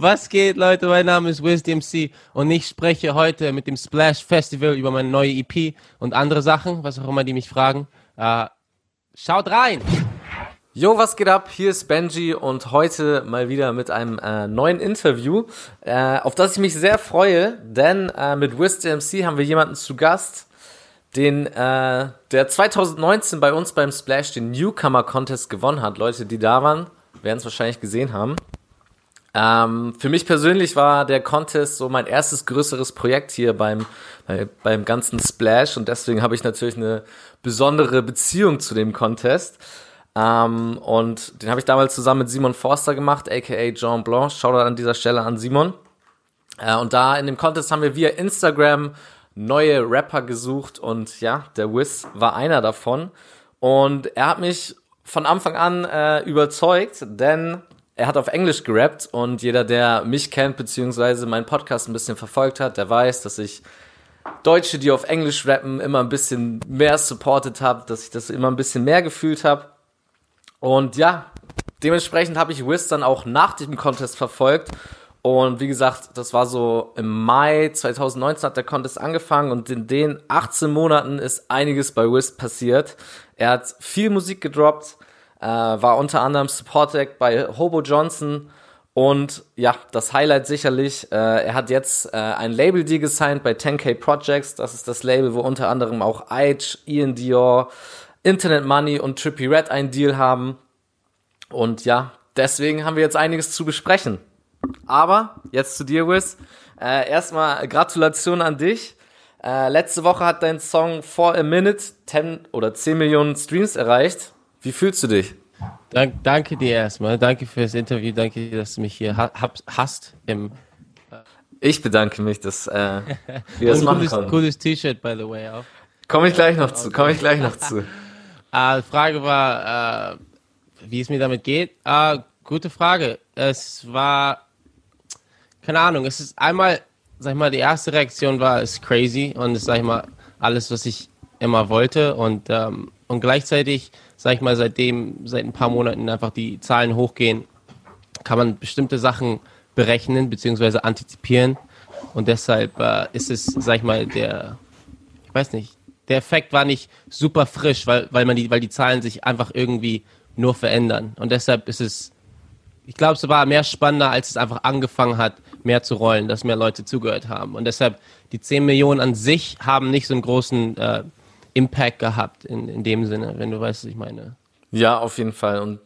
Was geht, Leute? Mein Name ist Wisdom C und ich spreche heute mit dem Splash Festival über meine neue EP und andere Sachen, was auch immer die mich fragen. Uh, schaut rein! Yo, was geht ab? Hier ist Benji und heute mal wieder mit einem äh, neuen Interview, äh, auf das ich mich sehr freue, denn äh, mit Wisdom C haben wir jemanden zu Gast, den äh, der 2019 bei uns beim Splash den Newcomer Contest gewonnen hat. Leute, die da waren, werden es wahrscheinlich gesehen haben. Ähm, für mich persönlich war der Contest so mein erstes größeres Projekt hier beim, bei, beim ganzen Splash und deswegen habe ich natürlich eine besondere Beziehung zu dem Contest. Ähm, und den habe ich damals zusammen mit Simon Forster gemacht, aka Jean Blanc. Shoutout an dieser Stelle an Simon. Äh, und da in dem Contest haben wir via Instagram neue Rapper gesucht und ja, der Wiz war einer davon. Und er hat mich von Anfang an äh, überzeugt, denn er hat auf Englisch gerappt und jeder, der mich kennt, beziehungsweise meinen Podcast ein bisschen verfolgt hat, der weiß, dass ich Deutsche, die auf Englisch rappen, immer ein bisschen mehr supported habe, dass ich das immer ein bisschen mehr gefühlt habe. Und ja, dementsprechend habe ich Wiz dann auch nach dem Contest verfolgt. Und wie gesagt, das war so im Mai 2019 hat der Contest angefangen und in den 18 Monaten ist einiges bei Wiz passiert. Er hat viel Musik gedroppt, äh, war unter anderem Support Act bei Hobo Johnson und ja, das Highlight sicherlich, äh, er hat jetzt äh, ein Label Deal gesigned bei 10K Projects. Das ist das Label, wo unter anderem auch Aitch, Ian Dior, Internet Money und Trippy Red einen Deal haben. Und ja, deswegen haben wir jetzt einiges zu besprechen. Aber jetzt zu dir, Wiz. Äh, erstmal Gratulation an dich. Äh, letzte Woche hat dein Song For a Minute 10 oder 10 Millionen Streams erreicht. Wie fühlst du dich? Dank, danke dir erstmal. Danke für das Interview. Danke, dass du mich hier ha hast. Im, ich bedanke mich, dass äh, wir das machen cooles, konnten. Cooles T-Shirt, by the way, auch. Komme ich gleich noch zu. Komme ich gleich noch zu. Äh, die Frage war, äh, wie es mir damit geht. Äh, gute Frage. Es war, keine Ahnung, es ist einmal, sag ich mal, die erste Reaktion war, es ist crazy und es ist, sag ich mal, alles, was ich immer wollte und, ähm, und gleichzeitig sag ich mal, seitdem, seit ein paar Monaten einfach die Zahlen hochgehen, kann man bestimmte Sachen berechnen bzw. antizipieren. Und deshalb äh, ist es, sag ich mal, der, ich weiß nicht, der Effekt war nicht super frisch, weil, weil man die, weil die Zahlen sich einfach irgendwie nur verändern. Und deshalb ist es, ich glaube, es war mehr spannender, als es einfach angefangen hat, mehr zu rollen, dass mehr Leute zugehört haben. Und deshalb, die 10 Millionen an sich haben nicht so einen großen äh, Impact gehabt in, in dem Sinne, wenn du weißt, was ich meine. Ja, auf jeden Fall. Und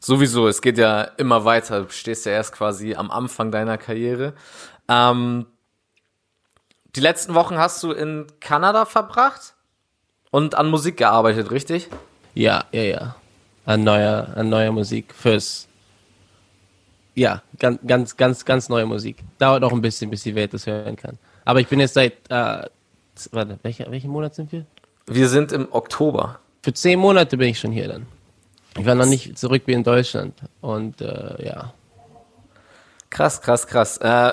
sowieso, es geht ja immer weiter. Du stehst ja erst quasi am Anfang deiner Karriere. Ähm, die letzten Wochen hast du in Kanada verbracht und an Musik gearbeitet, richtig? Ja, ja, ja. An neuer, an neuer Musik fürs. Ja, ganz, ganz, ganz, ganz neue Musik. Dauert noch ein bisschen, bis die Welt das hören kann. Aber ich bin jetzt seit, äh, warte, welcher, welchen Monat sind wir? Wir sind im Oktober. Für zehn Monate bin ich schon hier dann. Ich war noch nicht zurück wie in Deutschland. Und äh, ja. Krass, krass, krass. Äh,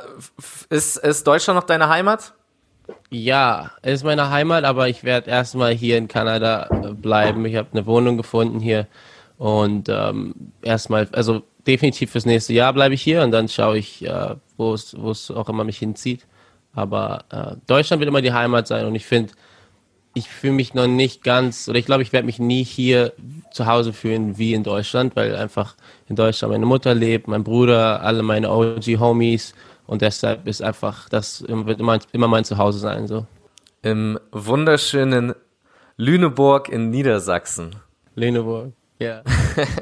ist, ist Deutschland noch deine Heimat? Ja, es ist meine Heimat, aber ich werde erstmal hier in Kanada äh, bleiben. Ich habe eine Wohnung gefunden hier und ähm, erstmal, also definitiv fürs nächste Jahr bleibe ich hier und dann schaue ich, äh, wo es auch immer mich hinzieht. Aber äh, Deutschland wird immer die Heimat sein und ich finde, ich fühle mich noch nicht ganz, oder ich glaube, ich werde mich nie hier zu Hause fühlen wie in Deutschland, weil einfach in Deutschland meine Mutter lebt, mein Bruder, alle meine OG-Homies und deshalb ist einfach, das wird immer, immer mein Zuhause sein. So. Im wunderschönen Lüneburg in Niedersachsen. Lüneburg, ja.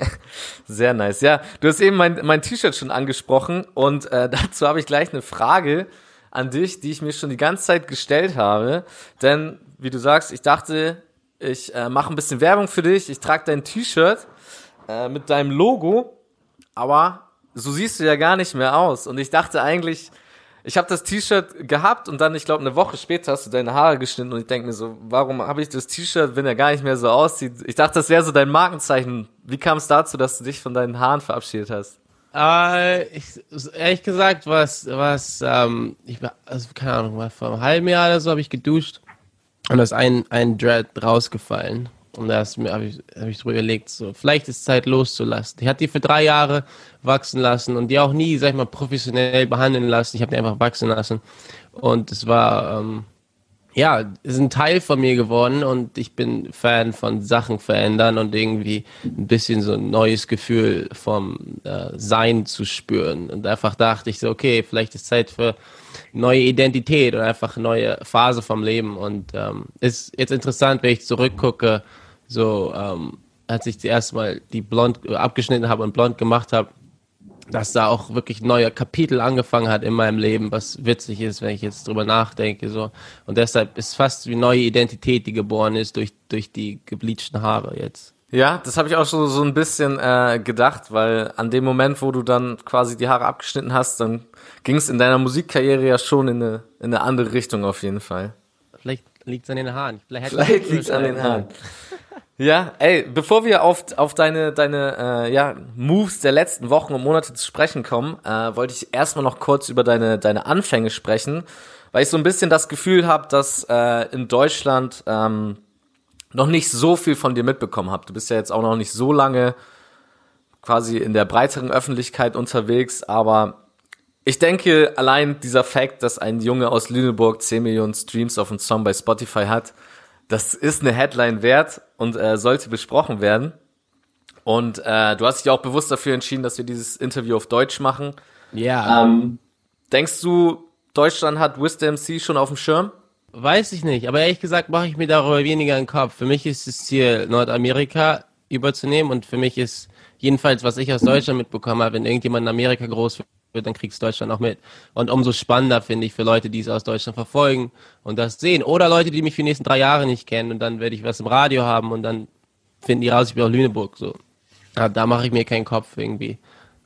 Sehr nice. Ja, du hast eben mein, mein T-Shirt schon angesprochen und äh, dazu habe ich gleich eine Frage an dich, die ich mir schon die ganze Zeit gestellt habe. Denn wie du sagst, ich dachte, ich äh, mache ein bisschen Werbung für dich, ich trage dein T-Shirt äh, mit deinem Logo, aber so siehst du ja gar nicht mehr aus. Und ich dachte eigentlich, ich habe das T-Shirt gehabt und dann, ich glaube, eine Woche später hast du deine Haare geschnitten und ich denke mir so, warum habe ich das T-Shirt, wenn er gar nicht mehr so aussieht? Ich dachte, das wäre so dein Markenzeichen. Wie kam es dazu, dass du dich von deinen Haaren verabschiedet hast? Äh, ich, ehrlich gesagt, was, was, ähm, ich war, also keine Ahnung, vor einem halben Jahr oder so habe ich geduscht und da ist ein, ein Dread rausgefallen. Und da habe ich, hab ich drüber überlegt, so, vielleicht ist Zeit loszulassen. Ich hatte die für drei Jahre wachsen lassen und die auch nie, sag ich mal, professionell behandeln lassen. Ich habe die einfach wachsen lassen. Und es war, ähm, ja, ist ein Teil von mir geworden und ich bin Fan von Sachen verändern und irgendwie ein bisschen so ein neues Gefühl vom äh, Sein zu spüren. Und einfach dachte ich so, okay, vielleicht ist Zeit für neue Identität oder einfach neue Phase vom Leben. Und ähm, ist jetzt interessant, wenn ich zurückgucke, so ähm, als ich zuerst mal die blond abgeschnitten habe und blond gemacht habe, dass da auch wirklich neue Kapitel angefangen hat in meinem Leben, was witzig ist, wenn ich jetzt drüber nachdenke. So. Und deshalb ist fast wie neue Identität, die geboren ist durch, durch die gebleachten Haare jetzt. Ja, das habe ich auch schon so ein bisschen äh, gedacht, weil an dem Moment, wo du dann quasi die Haare abgeschnitten hast, dann ging es in deiner Musikkarriere ja schon in eine, in eine andere Richtung auf jeden Fall. Vielleicht liegt es an den Haaren. Vielleicht, Vielleicht liegt es an den Haaren. Ja, ey, bevor wir auf, auf deine, deine äh, ja, Moves der letzten Wochen und Monate zu sprechen kommen, äh, wollte ich erstmal noch kurz über deine, deine Anfänge sprechen, weil ich so ein bisschen das Gefühl habe, dass äh, in Deutschland ähm, noch nicht so viel von dir mitbekommen habe. Du bist ja jetzt auch noch nicht so lange quasi in der breiteren Öffentlichkeit unterwegs, aber ich denke, allein dieser Fakt, dass ein Junge aus Lüneburg 10 Millionen Streams auf einen Song bei Spotify hat, das ist eine Headline wert und äh, sollte besprochen werden. Und äh, du hast dich auch bewusst dafür entschieden, dass wir dieses Interview auf Deutsch machen. Ja. Ähm, denkst du, Deutschland hat Wisdom MC schon auf dem Schirm? Weiß ich nicht, aber ehrlich gesagt mache ich mir darüber weniger einen Kopf. Für mich ist das Ziel, Nordamerika überzunehmen und für mich ist jedenfalls, was ich aus Deutschland mitbekommen habe, wenn irgendjemand in Amerika groß wird, dann kriegst Deutschland auch mit. Und umso spannender finde ich für Leute, die es aus Deutschland verfolgen und das sehen. Oder Leute, die mich für die nächsten drei Jahre nicht kennen und dann werde ich was im Radio haben und dann finden die raus, ich bin aus Lüneburg. So. Ja, da mache ich mir keinen Kopf irgendwie.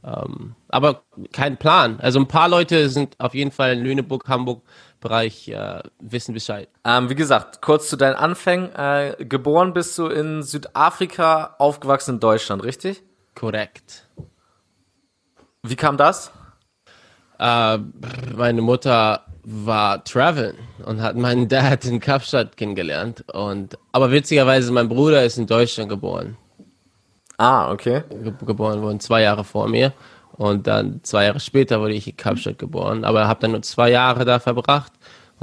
Ähm, aber kein Plan. Also ein paar Leute sind auf jeden Fall in Lüneburg, Hamburg Bereich äh, wissen Bescheid. Ähm, wie gesagt, kurz zu deinen Anfängen. Äh, geboren bist du in Südafrika, aufgewachsen in Deutschland, richtig? Korrekt. Wie kam das? Äh, meine Mutter war traveln und hat meinen Dad in Kapstadt kennengelernt. Und, aber witzigerweise, mein Bruder ist in Deutschland geboren. Ah, okay. Ge geboren worden, zwei Jahre vor mir. Und dann zwei Jahre später wurde ich in Kapstadt geboren. Aber habe dann nur zwei Jahre da verbracht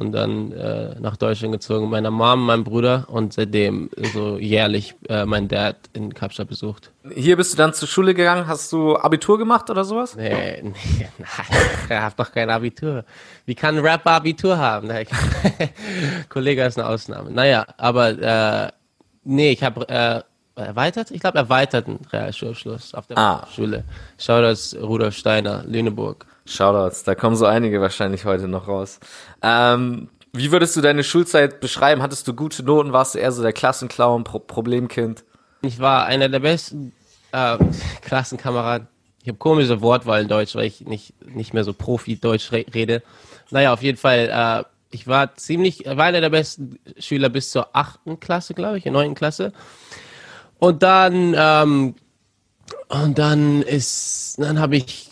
und dann äh, nach Deutschland gezogen meiner Mom, meinem Bruder und seitdem so jährlich äh, mein Dad in Kapstadt besucht. Hier bist du dann zur Schule gegangen, hast du Abitur gemacht oder sowas? Nee, nee, ich hab doch kein Abitur. Wie kann ein Rapper Abitur haben? Kollege ist eine Ausnahme. Naja, aber äh, nee, ich habe äh, erweitert, ich glaube erweiterten Realschulabschluss auf der ah. Schule. Schau das Rudolf Steiner, Lüneburg. Shoutouts, da kommen so einige wahrscheinlich heute noch raus. Ähm, wie würdest du deine Schulzeit beschreiben? Hattest du gute Noten? Warst du eher so der Klassenclown, Pro Problemkind? Ich war einer der besten äh, Klassenkameraden. Ich habe komische Wortwahl in Deutsch, weil ich nicht, nicht mehr so Profi-Deutsch re rede. Naja, auf jeden Fall, äh, ich war ziemlich, war einer der besten Schüler bis zur achten Klasse, glaube ich, in neunten Klasse. Und dann, ähm, und dann ist, dann habe ich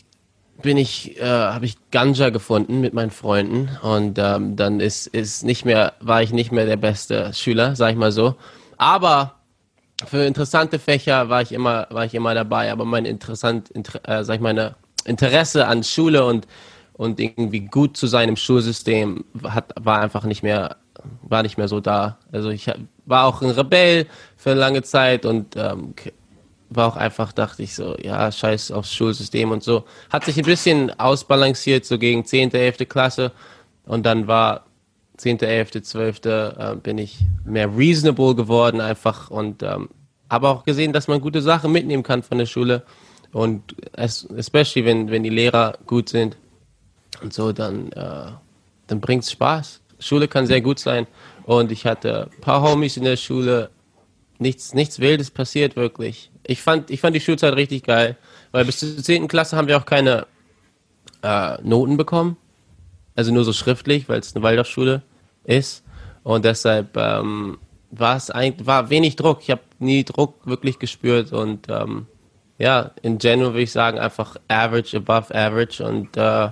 bin ich, äh, habe ich Ganja gefunden mit meinen Freunden und ähm, dann ist, ist nicht mehr, war ich nicht mehr der beste Schüler, sag ich mal so. Aber für interessante Fächer war ich immer, war ich immer dabei. Aber mein interessant, inter, äh, sag ich meine Interesse an Schule und und irgendwie gut zu sein im Schulsystem hat, war einfach nicht mehr, war nicht mehr so da. Also ich war auch ein Rebell für lange Zeit und ähm, war auch einfach, dachte ich so, ja, scheiß aufs Schulsystem und so. Hat sich ein bisschen ausbalanciert, so gegen 10., 11. Klasse. Und dann war 10., 11., 12. Äh, bin ich mehr reasonable geworden einfach und ähm, habe auch gesehen, dass man gute Sachen mitnehmen kann von der Schule. Und es, especially, wenn, wenn die Lehrer gut sind und so, dann, äh, dann bringt es Spaß. Schule kann sehr gut sein. Und ich hatte ein paar Homies in der Schule. Nichts, nichts Wildes passiert wirklich ich fand, ich fand die Schulzeit richtig geil, weil bis zur 10. Klasse haben wir auch keine äh, Noten bekommen. Also nur so schriftlich, weil es eine Waldorfschule ist. Und deshalb ähm, war es eigentlich war wenig Druck. Ich habe nie Druck wirklich gespürt und ähm, ja, in general würde ich sagen einfach average, above average und äh,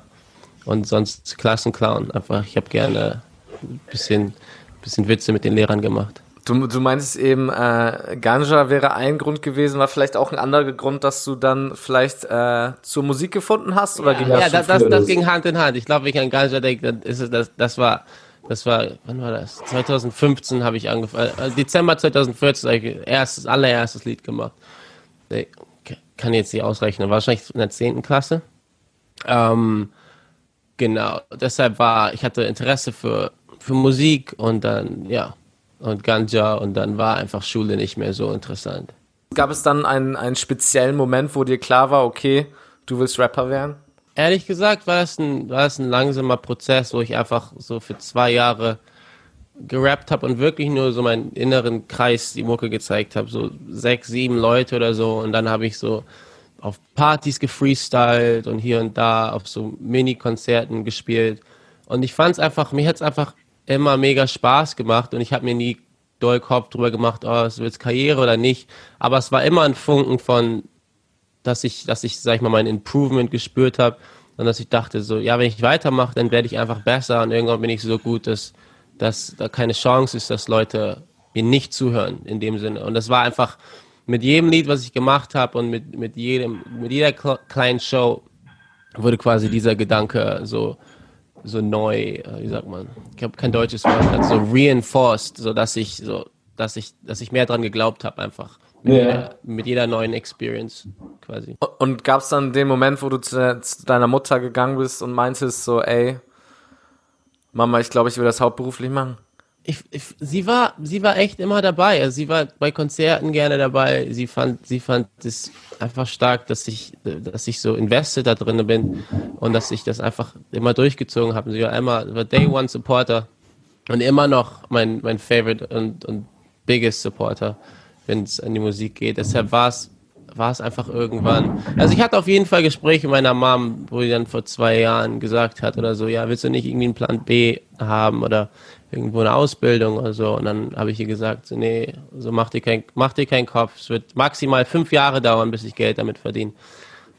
und sonst Klassenclown. Einfach, ich habe gerne ein bisschen, bisschen Witze mit den Lehrern gemacht. Du, du meinst eben, äh, Ganja wäre ein Grund gewesen, war vielleicht auch ein anderer Grund, dass du dann vielleicht äh, zur Musik gefunden hast? Oder ja, ging das ja, das, das, das ging Hand in Hand. Ich glaube, wenn ich an Ganja denke, dann ist es das, das war, das war, wann war das? 2015 habe ich angefangen, äh, Dezember 2014 habe ich erstes, allererstes Lied gemacht. Ich kann jetzt nicht ausrechnen, wahrscheinlich in der 10. Klasse. Ähm, genau, deshalb war, ich hatte Interesse für, für Musik und dann, ja, und Ganja und dann war einfach Schule nicht mehr so interessant. Gab es dann einen, einen speziellen Moment, wo dir klar war, okay, du willst Rapper werden? Ehrlich gesagt war das ein, war das ein langsamer Prozess, wo ich einfach so für zwei Jahre gerappt habe und wirklich nur so meinen inneren Kreis die Mucke gezeigt habe, so sechs, sieben Leute oder so und dann habe ich so auf Partys gefreestylt und hier und da auf so Mini-Konzerten gespielt und ich fand es einfach, mir hat es einfach immer mega Spaß gemacht und ich habe mir nie doll Kopf drüber gemacht, oh, es wird Karriere oder nicht. Aber es war immer ein Funken von, dass ich, dass ich, sag ich mal, mein Improvement gespürt habe und dass ich dachte so, ja, wenn ich weitermache, dann werde ich einfach besser und irgendwann bin ich so gut, dass, dass da keine Chance ist, dass Leute mir nicht zuhören in dem Sinne. Und das war einfach mit jedem Lied, was ich gemacht habe und mit, mit jedem, mit jeder kleinen Show wurde quasi dieser Gedanke so so neu, äh, wie sagt man, ich habe kein deutsches Wort, so reinforced, so dass ich so, dass ich, dass ich mehr dran geglaubt habe einfach. Mit, yeah. jeder, mit jeder neuen Experience quasi. Und gab es dann den Moment, wo du zu, zu, deiner Mutter gegangen bist und meintest so, ey, Mama, ich glaube, ich will das hauptberuflich machen? Ich, ich, sie war, sie war echt immer dabei. Also sie war bei Konzerten gerne dabei. Sie fand, sie fand es einfach stark, dass ich, dass ich so invested da drin bin und dass ich das einfach immer durchgezogen habe. Sie war einmal, war Day One Supporter und immer noch mein, mein Favorite und, und biggest Supporter, wenn es an die Musik geht. Deshalb war es, war es einfach irgendwann. Also ich hatte auf jeden Fall Gespräche mit meiner Mom, wo sie dann vor zwei Jahren gesagt hat oder so, ja, willst du nicht irgendwie einen Plan B haben oder irgendwo eine Ausbildung oder so. Und dann habe ich ihr gesagt, nee, so mach dir, kein, mach dir keinen Kopf. Es wird maximal fünf Jahre dauern, bis ich Geld damit verdienen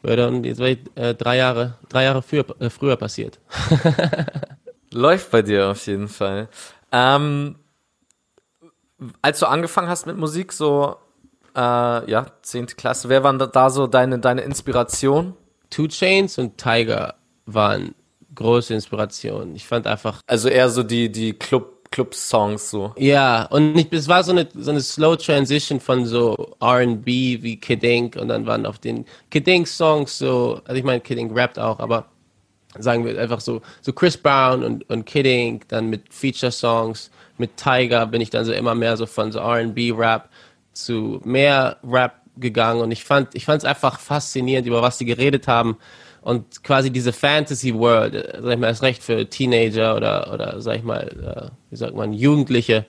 würde. Und jetzt ich, äh, drei Jahre, drei Jahre früher, äh, früher passiert. Läuft bei dir auf jeden Fall. Ähm, als du angefangen hast mit Musik, so äh, ja, zehnte Klasse, wer waren da so deine, deine Inspiration? Two Chains und Tiger waren große Inspiration. Ich fand einfach. Also eher so die, die Club, Club-Songs so. Ja, und ich, es war so eine, so eine Slow Transition von so RB wie Kid Ink und dann waren auf den Kid Ink-Songs so, also ich meine, Kid Ink rappt auch, aber sagen wir einfach so, so Chris Brown und, und Kid Ink, dann mit Feature-Songs, mit Tiger bin ich dann so immer mehr so von so RB-Rap zu mehr Rap gegangen und ich fand, ich fand es einfach faszinierend, über was sie geredet haben und quasi diese Fantasy World, äh, sag ich mal, ist recht für Teenager oder, oder sag ich mal, äh, wie sagt man, Jugendliche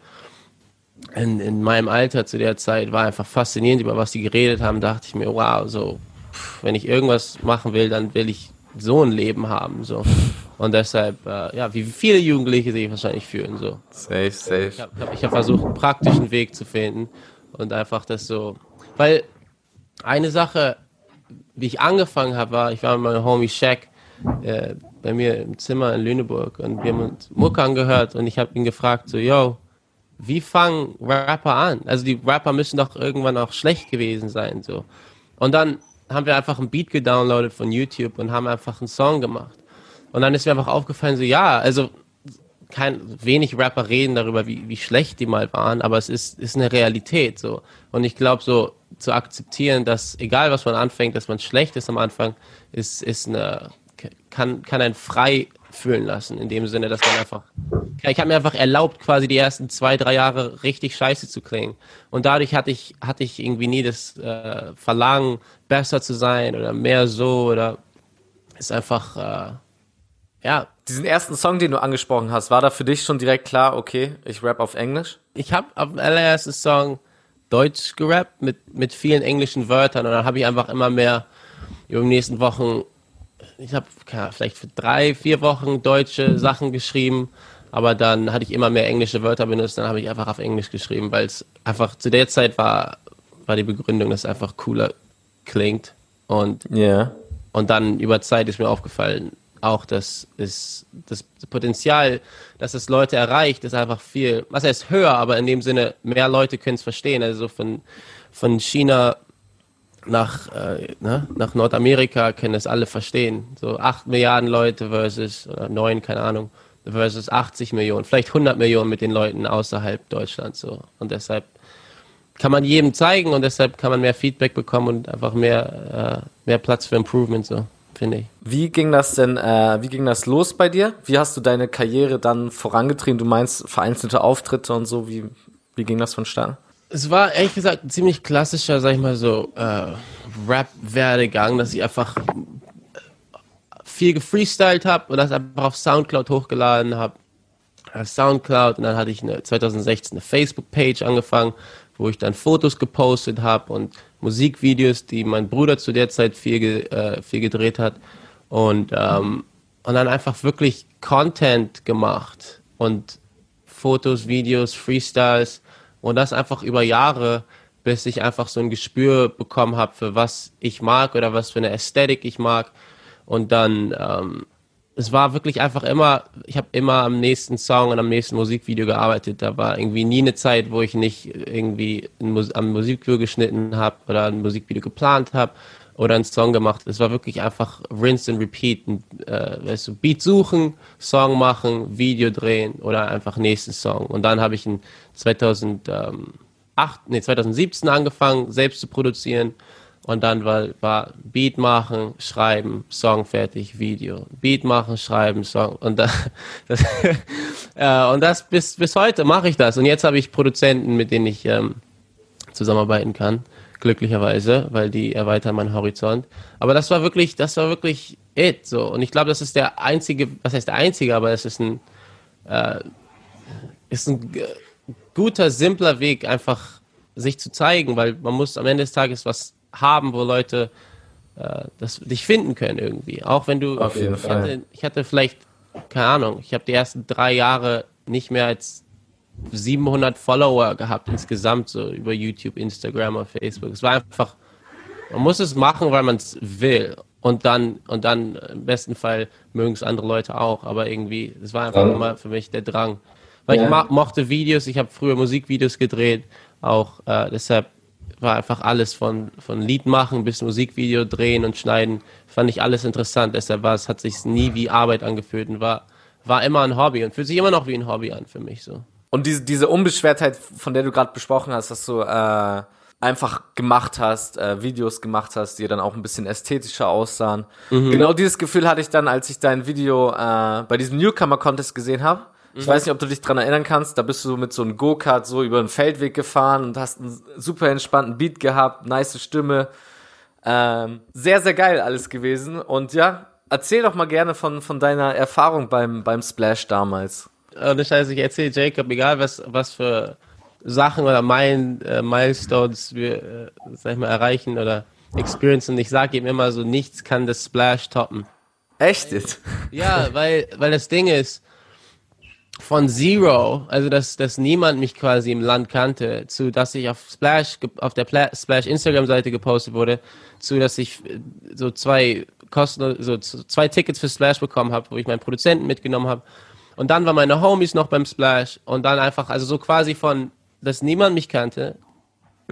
in, in meinem Alter zu der Zeit war einfach faszinierend, über was die geredet haben, dachte ich mir, wow, so, pff, wenn ich irgendwas machen will, dann will ich so ein Leben haben, so. Und deshalb, äh, ja, wie viele Jugendliche sich wahrscheinlich fühlen, so. Safe, safe. Ich habe hab, hab versucht, einen praktischen Weg zu finden und einfach das so, weil eine Sache, wie ich angefangen habe, war, ich war mit meinem Homie Shaq äh, bei mir im Zimmer in Lüneburg und wir haben uns Mucke angehört und ich habe ihn gefragt, so, yo, wie fangen Rapper an? Also die Rapper müssen doch irgendwann auch schlecht gewesen sein, so. Und dann haben wir einfach ein Beat gedownloadet von YouTube und haben einfach einen Song gemacht. Und dann ist mir einfach aufgefallen, so, ja, also kein, wenig Rapper reden darüber, wie, wie schlecht die mal waren, aber es ist, ist eine Realität, so. Und ich glaube, so, zu akzeptieren, dass egal was man anfängt, dass man schlecht ist am Anfang, ist, ist eine, kann, kann einen frei fühlen lassen, in dem Sinne, dass man einfach, ich habe mir einfach erlaubt, quasi die ersten zwei, drei Jahre richtig scheiße zu klingen. Und dadurch hatte ich, hatte ich irgendwie nie das äh, Verlangen, besser zu sein oder mehr so oder ist einfach, äh, ja. Diesen ersten Song, den du angesprochen hast, war da für dich schon direkt klar, okay, ich rap auf Englisch? Ich habe auf dem allerersten Song Deutsch gerappt mit, mit vielen englischen Wörtern und dann habe ich einfach immer mehr über die nächsten Wochen, ich habe vielleicht für drei, vier Wochen deutsche Sachen geschrieben, aber dann hatte ich immer mehr englische Wörter benutzt, dann habe ich einfach auf Englisch geschrieben, weil es einfach zu der Zeit war, war die Begründung, dass es einfach cooler klingt und, yeah. und dann über Zeit ist mir aufgefallen, auch das ist das Potenzial, dass es Leute erreicht, ist einfach viel, was heißt höher, aber in dem Sinne, mehr Leute können es verstehen. Also von, von China nach, äh, ne, nach Nordamerika können es alle verstehen. So 8 Milliarden Leute versus, oder 9, keine Ahnung, versus 80 Millionen, vielleicht 100 Millionen mit den Leuten außerhalb Deutschlands. So. Und deshalb kann man jedem zeigen und deshalb kann man mehr Feedback bekommen und einfach mehr, äh, mehr Platz für Improvement. So finde ich. Wie ging das denn, äh, wie ging das los bei dir? Wie hast du deine Karriere dann vorangetrieben? Du meinst vereinzelte Auftritte und so, wie, wie ging das vonstatten? Es war ehrlich gesagt ein ziemlich klassischer, sag ich mal so, äh, Rap-Werdegang, dass ich einfach äh, viel gefreestylt habe und das einfach auf Soundcloud hochgeladen habe. Soundcloud und dann hatte ich eine, 2016 eine Facebook-Page angefangen, wo ich dann Fotos gepostet habe und Musikvideos, die mein Bruder zu der Zeit viel, äh, viel gedreht hat. Und, ähm, und dann einfach wirklich Content gemacht und Fotos, Videos, Freestyles und das einfach über Jahre, bis ich einfach so ein Gespür bekommen habe, für was ich mag oder was für eine Ästhetik ich mag. Und dann ähm, es war wirklich einfach immer, ich habe immer am nächsten Song und am nächsten Musikvideo gearbeitet. Da war irgendwie nie eine Zeit, wo ich nicht irgendwie Mus am Musikvideo geschnitten habe oder ein Musikvideo geplant habe oder einen Song gemacht. Es war wirklich einfach rinse and repeat. Äh, weißt du, Beat suchen, Song machen, Video drehen oder einfach nächsten Song. Und dann habe ich in 2008, nee, 2017 angefangen, selbst zu produzieren und dann war, war Beat machen, schreiben, Song fertig, Video. Beat machen, schreiben, Song. Und, da, das, äh, und das bis, bis heute mache ich das. Und jetzt habe ich Produzenten, mit denen ich ähm, zusammenarbeiten kann. Glücklicherweise, weil die erweitern meinen Horizont. Aber das war wirklich, das war wirklich it. So. Und ich glaube, das ist der einzige, was heißt der einzige, aber es ist ein, äh, ist ein guter, simpler Weg, einfach sich zu zeigen, weil man muss am Ende des Tages was haben, wo Leute äh, das, dich finden können irgendwie. Auch wenn du, Auf jeden ich, Fall. Hatte, ich hatte vielleicht, keine Ahnung, ich habe die ersten drei Jahre nicht mehr als 700 Follower gehabt insgesamt, so über YouTube, Instagram oder Facebook. Es war einfach, man muss es machen, weil man es will. Und dann, und dann im besten Fall mögen es andere Leute auch, aber irgendwie, es war einfach immer für mich der Drang. Weil Ja. ich mochte Videos, ich habe früher Musikvideos gedreht, auch äh, deshalb war einfach alles von, von Lied machen bis Musikvideo drehen und schneiden, fand ich alles interessant. Deshalb war es, hat sich nie wie Arbeit angefühlt und war, war immer ein Hobby und fühlt sich immer noch wie ein Hobby an für mich so. Und diese, diese Unbeschwertheit, von der du gerade besprochen hast, dass du äh, einfach gemacht hast, äh, Videos gemacht hast, die dann auch ein bisschen ästhetischer aussahen. Genau dieses Gefühl hatte ich dann, als ich dein Video äh, bei diesem Newcomer-Contest gesehen habe. Ich weiß nicht, ob du dich dran erinnern kannst, da bist du mit so einem Go-Kart so über den Feldweg gefahren und hast einen super entspannten Beat gehabt, nice Stimme. Ähm, sehr, sehr geil alles gewesen. Und ja, erzähl doch mal gerne von, von deiner Erfahrung beim, beim Splash damals. Ohne Scheiße, ich erzähle Jacob, egal was, was für Sachen oder Meilen, äh, Milestones wir, äh, sag ich mal, erreichen oder experiencen. Ich sage ihm immer so, nichts kann das Splash toppen. Echt jetzt? Ja, weil, weil das Ding ist, von Zero, also dass, dass niemand mich quasi im Land kannte, zu dass ich auf Splash, auf der Pla Splash Instagram-Seite gepostet wurde, zu dass ich äh, so zwei Kosten, so zwei Tickets für Splash bekommen habe, wo ich meinen Produzenten mitgenommen habe. Und dann waren meine Homies noch beim Splash und dann einfach, also so quasi von, dass niemand mich kannte,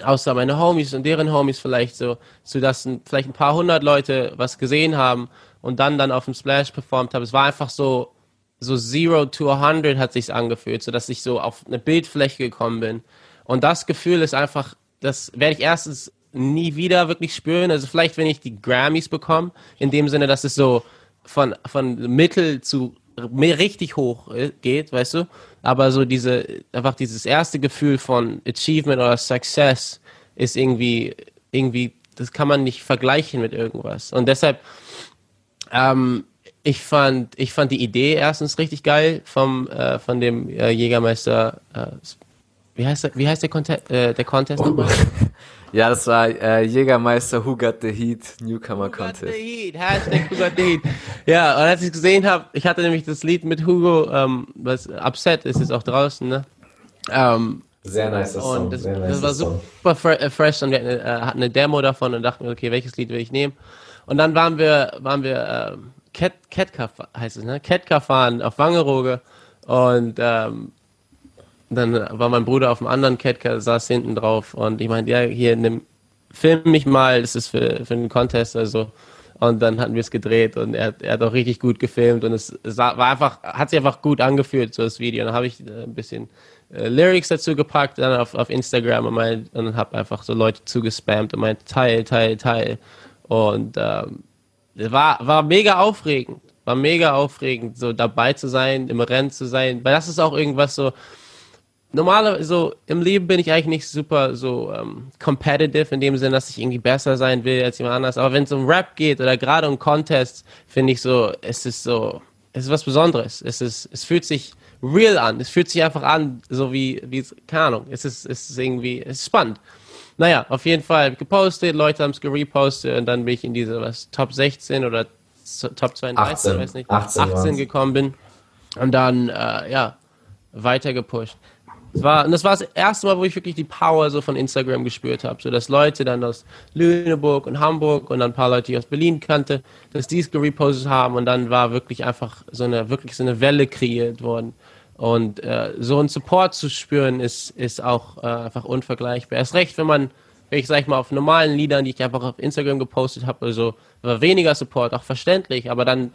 außer meine Homies und deren Homies vielleicht so, so dass vielleicht ein paar hundert Leute was gesehen haben und dann dann auf dem Splash performt habe. Es war einfach so, so zero to a hundred hat sich's angefühlt, so dass ich so auf eine Bildfläche gekommen bin. Und das Gefühl ist einfach, das werde ich erstens nie wieder wirklich spüren. Also vielleicht, wenn ich die Grammys bekomme, in dem Sinne, dass es so von, von mittel zu mir richtig hoch äh, geht, weißt du? Aber so diese, einfach dieses erste Gefühl von Achievement oder Success ist irgendwie, irgendwie, das kann man nicht vergleichen mit irgendwas. Und deshalb, ähm, ich fand, ich fand die Idee erstens richtig geil vom, äh, von dem äh, Jägermeister, äh, wie heißt der, wie heißt der Contest, äh, der Contest nochmal? Ja, das war äh, Jägermeister Who Got the Heat Newcomer Who got the Contest. heat? Hashtag Who got the heat? Ja, und als ich gesehen habe, ich hatte nämlich das Lied mit Hugo, ähm, was Upset ist jetzt auch draußen, ne? Ähm, Sehr nice und das, das war super fre äh, fresh und wir hatten, äh, hatten eine Demo davon und dachten, okay, welches Lied will ich nehmen? Und dann waren wir, waren wir äh, Cat, Catcar heißt es, ne? Catcar fahren auf Wangerooge und ähm, dann war mein Bruder auf dem anderen Catcar, saß hinten drauf und ich meinte, ja, hier, nimm, film mich mal, das ist für, für einen Contest, also und dann hatten wir es gedreht und er, er hat auch richtig gut gefilmt und es, es war einfach, hat sich einfach gut angefühlt, so das Video. Und dann habe ich äh, ein bisschen äh, Lyrics dazu gepackt, dann auf, auf Instagram und, mein, und habe einfach so Leute zugespammt und meinte, teil, teil, teil. Und ähm, war, war mega aufregend. War mega aufregend, so dabei zu sein, im Rennen zu sein. Weil das ist auch irgendwas so, normalerweise so im Leben bin ich eigentlich nicht super so ähm, competitive in dem Sinne, dass ich irgendwie besser sein will als jemand anders. Aber wenn es um Rap geht oder gerade um Contests, finde ich so, es ist so, es ist was Besonderes. Es ist, es fühlt sich real an. Es fühlt sich einfach an, so wie, wie, keine Ahnung. Es ist, es ist irgendwie, es ist spannend. Naja, auf jeden Fall gepostet, Leute haben es gerepostet und dann bin ich in diese was, Top 16 oder Top 32, 18, weiß nicht, 18, 18 gekommen bin und dann, äh, ja, weiter gepusht. Das war, und das war das erste Mal, wo ich wirklich die Power so von Instagram gespürt habe. So, dass Leute dann aus Lüneburg und Hamburg und dann ein paar Leute, die ich aus Berlin kannte, dass die es gerepostet haben und dann war wirklich einfach so eine, wirklich so eine Welle kreiert worden. Und äh, so einen Support zu spüren, ist, ist auch äh, einfach unvergleichbar. Erst recht, wenn man, wenn ich sag ich mal, auf normalen Liedern, die ich einfach auf Instagram gepostet habe, also war weniger Support, auch verständlich, aber dann,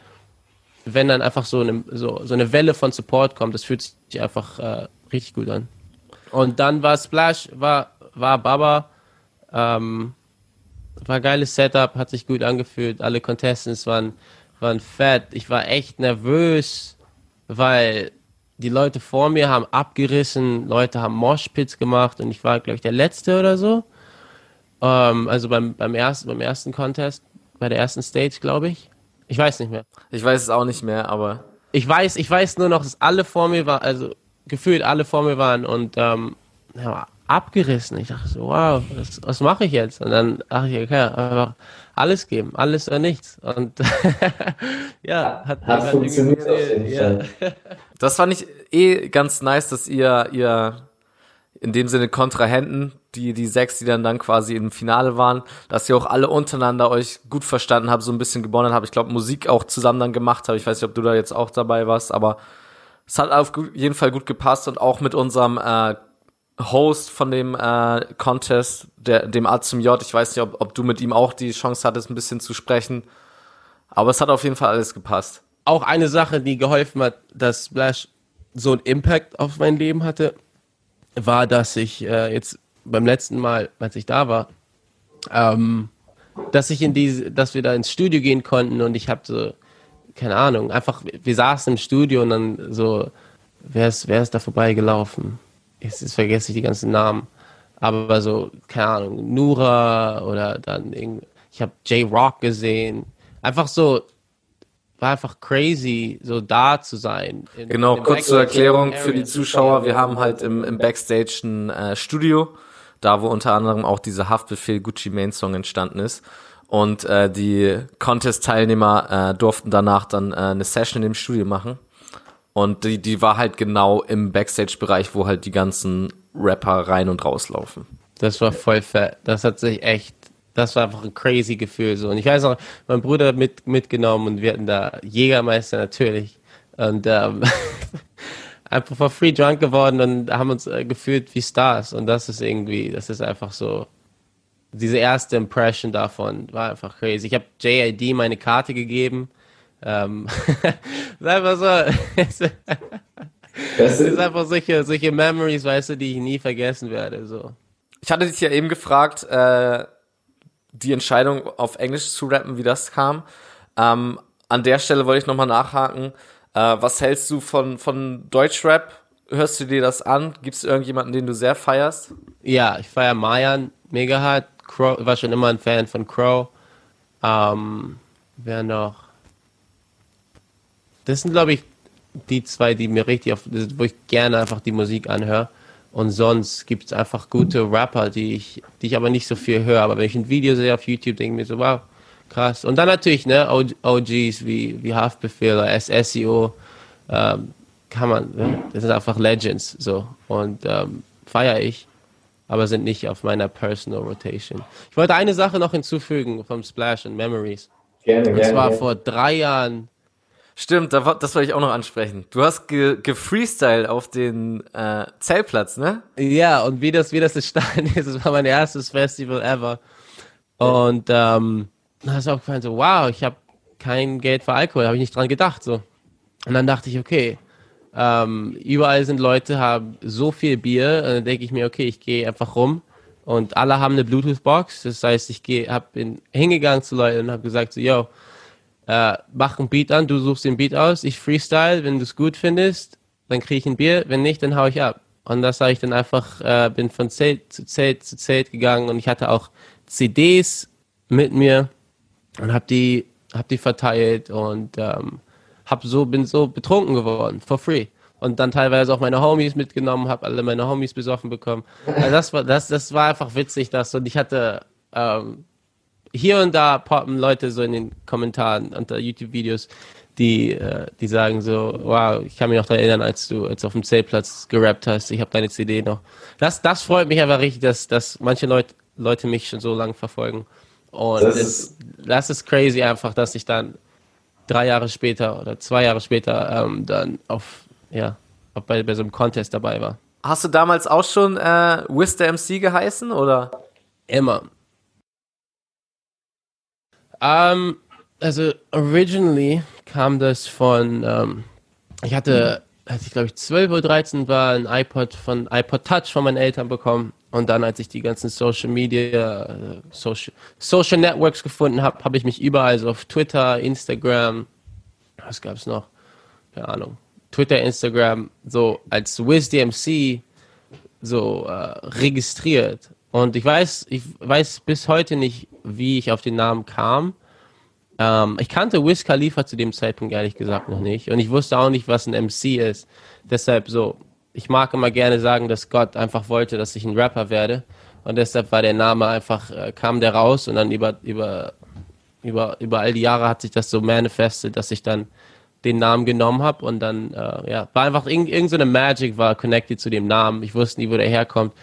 wenn dann einfach so eine, so, so eine Welle von Support kommt, das fühlt sich einfach äh, richtig gut an. Und dann war Splash, war, war Baba, ähm, war geiles Setup, hat sich gut angefühlt, alle Contestants waren, waren fett. Ich war echt nervös, weil die Leute vor mir haben abgerissen, Leute haben Moshpits gemacht und ich war, glaube ich, der Letzte oder so. Ähm, also beim, beim, ersten, beim ersten Contest, bei der ersten Stage, glaube ich. Ich weiß nicht mehr. Ich weiß es auch nicht mehr, aber. Ich weiß, ich weiß nur noch, dass alle vor mir waren, also gefühlt alle vor mir waren und ähm, ja, abgerissen. Ich dachte so, wow, was, was mache ich jetzt? Und dann dachte ich, okay, einfach alles geben, alles oder nichts. Und ja, hat, hat funktioniert. Ja. Das fand ich eh ganz nice, dass ihr, ihr in dem Sinne Kontrahenten, die, die sechs, die dann dann quasi im Finale waren, dass ihr auch alle untereinander euch gut verstanden habt, so ein bisschen gewonnen habt. Ich glaube, Musik auch zusammen dann gemacht habt. Ich weiß nicht, ob du da jetzt auch dabei warst, aber es hat auf jeden Fall gut gepasst und auch mit unserem äh, Host von dem äh, Contest, der, dem A zum J. Ich weiß nicht, ob, ob du mit ihm auch die Chance hattest, ein bisschen zu sprechen. Aber es hat auf jeden Fall alles gepasst. Auch eine Sache, die geholfen hat, dass Splash so einen Impact auf mein Leben hatte, war, dass ich äh, jetzt beim letzten Mal, als ich da war, ähm, dass ich in diese, dass wir da ins Studio gehen konnten und ich habe so, keine Ahnung, einfach, wir saßen im Studio und dann so, wer ist, wer ist da vorbeigelaufen? jetzt, jetzt vergesse ich die ganzen Namen, aber so, keine Ahnung, Nura oder dann ich habe J-Rock gesehen. Einfach so, war einfach crazy, so da zu sein. In, genau, in kurz zur Erklärung für die Zuschauer. Wir haben halt im, im Backstage ein äh, Studio, da wo unter anderem auch dieser Haftbefehl Gucci Main Song entstanden ist. Und äh, die Contest-Teilnehmer äh, durften danach dann äh, eine Session in dem Studio machen. Und die, die war halt genau im Backstage-Bereich, wo halt die ganzen Rapper rein und rauslaufen. Das war voll fett. Das hat sich echt, das war einfach ein crazy Gefühl. So. Und ich weiß noch, mein Bruder hat mit, mitgenommen und wir hatten da Jägermeister natürlich. Und ähm, einfach for free drunk geworden und haben uns äh, gefühlt wie Stars. Und das ist irgendwie, das ist einfach so, diese erste Impression davon war einfach crazy. Ich habe JID meine Karte gegeben ähm, ist einfach so. es ist einfach solche, solche Memories, weißt du, die ich nie vergessen werde. So. Ich hatte dich ja eben gefragt, äh, die Entscheidung auf Englisch zu rappen, wie das kam. Ähm, an der Stelle wollte ich nochmal nachhaken. Äh, was hältst du von, von Deutschrap? Hörst du dir das an? Gibt es irgendjemanden, den du sehr feierst? Ja, ich feiere Mayan mega hart. Crow, war schon immer ein Fan von Crow. Ähm, wer noch? Das sind, glaube ich, die zwei, die mir richtig auf, wo ich gerne einfach die Musik anhöre. Und sonst gibt es einfach gute Rapper, die ich, die ich aber nicht so viel höre. Aber wenn ich ein Video sehe auf YouTube, denke ich mir so, wow, krass. Und dann natürlich, ne, OGs wie, wie Haftbefehl oder SSEO, ähm, kann man, ne? das sind einfach Legends, so. Und ähm, feiere ich, aber sind nicht auf meiner Personal Rotation. Ich wollte eine Sache noch hinzufügen vom Splash und Memories. Gerne, gerne. Und zwar gerne. vor drei Jahren. Stimmt, das wollte ich auch noch ansprechen. Du hast gefreestyle ge auf den äh, Zeltplatz, ne? Ja, und wie das, wie das entstanden ist, das war mein erstes Festival ever. Und ähm, da ist aufgefallen, so, wow, ich habe kein Geld für Alkohol, habe ich nicht dran gedacht. so. Und dann dachte ich, okay, ähm, überall sind Leute, haben so viel Bier, und dann denke ich mir, okay, ich gehe einfach rum und alle haben eine Bluetooth-Box. Das heißt, ich gehe, hab bin hingegangen zu Leuten und habe gesagt, so, yo, äh, mach ein Beat an, du suchst den Beat aus, ich freestyle, wenn du es gut findest, dann kriege ich ein Bier, wenn nicht, dann hau ich ab. Und das habe ich dann einfach, äh, bin von Zelt zu Zelt zu Zelt gegangen und ich hatte auch CDs mit mir und habe die, hab die verteilt und ähm, hab so, bin so betrunken geworden, for free und dann teilweise auch meine Homies mitgenommen, habe alle meine Homies besoffen bekommen. Also das war das das war einfach witzig, das und ich hatte ähm, hier und da poppen Leute so in den Kommentaren unter YouTube-Videos, die äh, die sagen so, wow, ich kann mich noch daran erinnern, als du als auf dem Zeltplatz gerappt hast, ich habe deine CD noch. Das das freut mich einfach richtig, dass dass manche Leute Leute mich schon so lange verfolgen. Und das, ist, das ist crazy einfach, dass ich dann drei Jahre später oder zwei Jahre später ähm, dann auf ja, bei, bei so einem Contest dabei war. Hast du damals auch schon äh, Wiz the MC geheißen oder? Immer. Um, ähm, also originally kam das von, um, ähm, ich hatte, als ich glaube ich 12 oder 13 war, ein iPod von iPod Touch von meinen Eltern bekommen. Und dann, als ich die ganzen Social Media, äh, Social, Social Networks gefunden habe, habe ich mich überall, so auf Twitter, Instagram, was gab es noch? Keine Ahnung, Twitter, Instagram so als WizDMC so äh, registriert. Und ich weiß, ich weiß bis heute nicht, wie ich auf den Namen kam. Ähm, ich kannte Wiz Khalifa zu dem Zeitpunkt ehrlich gesagt noch nicht. Und ich wusste auch nicht, was ein MC ist. Deshalb so, ich mag immer gerne sagen, dass Gott einfach wollte, dass ich ein Rapper werde. Und deshalb war der Name einfach, äh, kam der raus und dann über, über, über, über all die Jahre hat sich das so manifestet, dass ich dann den Namen genommen habe und dann, äh, ja, war einfach irg irgendeine so Magic war connected zu dem Namen. Ich wusste nie, wo der herkommt,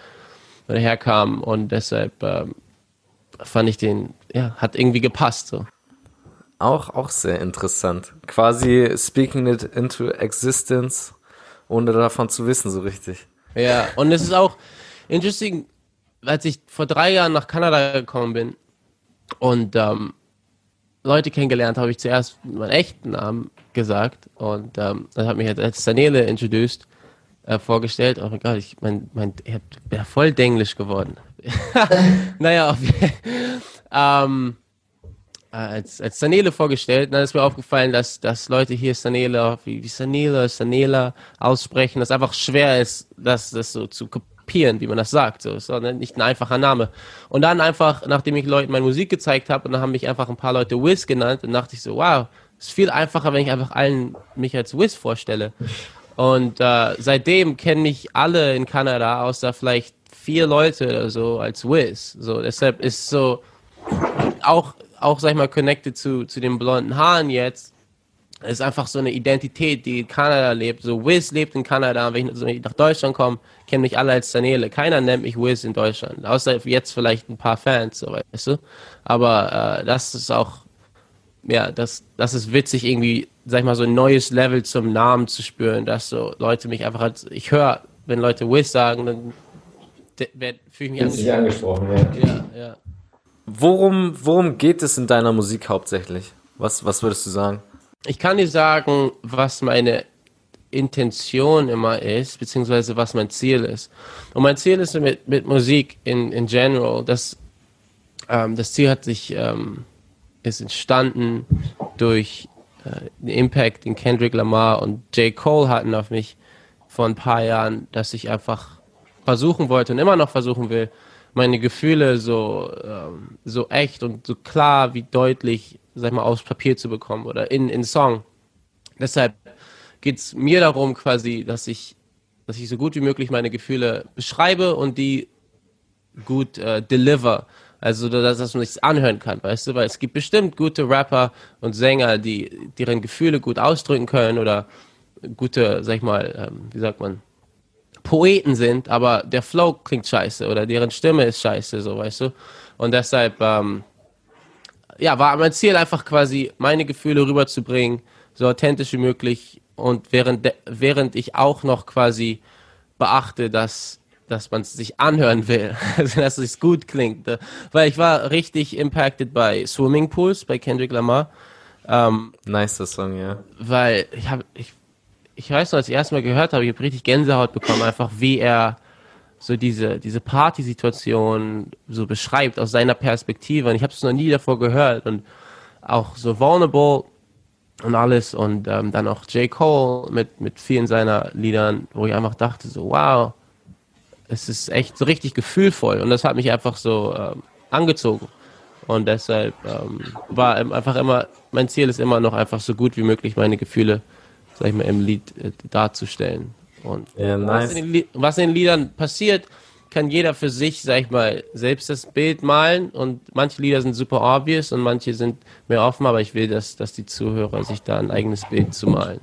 herkam und deshalb äh, fand ich den, ja, hat irgendwie gepasst so. Auch, auch sehr interessant. Quasi speaking it into existence, ohne davon zu wissen, so richtig. Ja, und es ist auch interesting, als ich vor drei Jahren nach Kanada gekommen bin und ähm, Leute kennengelernt, habe ich zuerst meinen echten Namen gesagt und ähm, dann hat mich als Daniele introduced, äh, vorgestellt. Oh mein Gott, ich mein, mein, ich voll denglisch geworden. naja, auf, ähm, äh, als, als Sanele vorgestellt, dann ist mir aufgefallen, dass, dass Leute hier Sanele, wie, wie Sanele, Sanela aussprechen, dass einfach schwer ist, das, das so zu kapieren, wie man das sagt. So, ist nicht ein einfacher Name. Und dann einfach, nachdem ich Leuten meine Musik gezeigt habe, und dann haben mich einfach ein paar Leute Wiz genannt, und dachte ich so, wow, ist viel einfacher, wenn ich einfach allen mich als Wiz vorstelle. Und äh, seitdem kennen mich alle in Kanada, außer vielleicht vier Leute oder so, als Wiz. So, deshalb ist so auch, auch sag ich mal, connected zu, zu den blonden Haaren jetzt. ist einfach so eine Identität, die in Kanada lebt. So, Wiz lebt in Kanada. Wenn ich nach Deutschland komme, kennen mich alle als Daniele. Keiner nennt mich Wiz in Deutschland. Außer jetzt vielleicht ein paar Fans, so weißt du. Aber äh, das ist auch ja, das, das ist witzig, irgendwie, sag ich mal, so ein neues Level zum Namen zu spüren, dass so Leute mich einfach als, ich höre, wenn Leute Wiz sagen, dann fühle ich mich angesprochen. angesprochen ja. ja, ja. Worum, worum geht es in deiner Musik hauptsächlich? Was, was würdest du sagen? Ich kann dir sagen, was meine Intention immer ist, beziehungsweise was mein Ziel ist. Und mein Ziel ist mit, mit Musik in, in general, dass ähm, das Ziel hat sich ähm, ist entstanden durch äh, den Impact, den Kendrick Lamar und J. Cole hatten auf mich vor ein paar Jahren, dass ich einfach versuchen wollte und immer noch versuchen will, meine Gefühle so, ähm, so echt und so klar wie deutlich, sag mal, aufs Papier zu bekommen oder in, in Song. Deshalb geht es mir darum quasi, dass ich, dass ich so gut wie möglich meine Gefühle beschreibe und die gut äh, deliver. Also, dass, dass man sich anhören kann, weißt du? Weil es gibt bestimmt gute Rapper und Sänger, die deren Gefühle gut ausdrücken können oder gute, sag ich mal, ähm, wie sagt man, Poeten sind, aber der Flow klingt scheiße oder deren Stimme ist scheiße, so, weißt du? Und deshalb, ähm, ja, war mein Ziel einfach quasi, meine Gefühle rüberzubringen, so authentisch wie möglich und während, während ich auch noch quasi beachte, dass, dass man es sich anhören will, also dass es gut klingt. Weil ich war richtig impacted bei Swimming Pools, bei Kendrick Lamar. Ähm, nice, das Song, ja. Weil ich habe, ich, ich weiß noch, als ich erst mal gehört habe, ich habe richtig Gänsehaut bekommen, einfach wie er so diese, diese Partysituation so beschreibt aus seiner Perspektive. Und ich habe es noch nie davor gehört. Und auch so vulnerable und alles. Und ähm, dann auch J. Cole mit, mit vielen seiner Liedern, wo ich einfach dachte, so, wow, es ist echt so richtig gefühlvoll. Und das hat mich einfach so ähm, angezogen. Und deshalb ähm, war einfach immer, mein Ziel ist immer noch einfach so gut wie möglich meine Gefühle, sag ich mal, im Lied äh, darzustellen. Und ja, nice. was, in den, was in den Liedern passiert, kann jeder für sich, sag ich mal, selbst das Bild malen und manche Lieder sind super obvious und manche sind mehr offen, aber ich will, dass, dass die Zuhörer sich da ein eigenes Bild zu malen.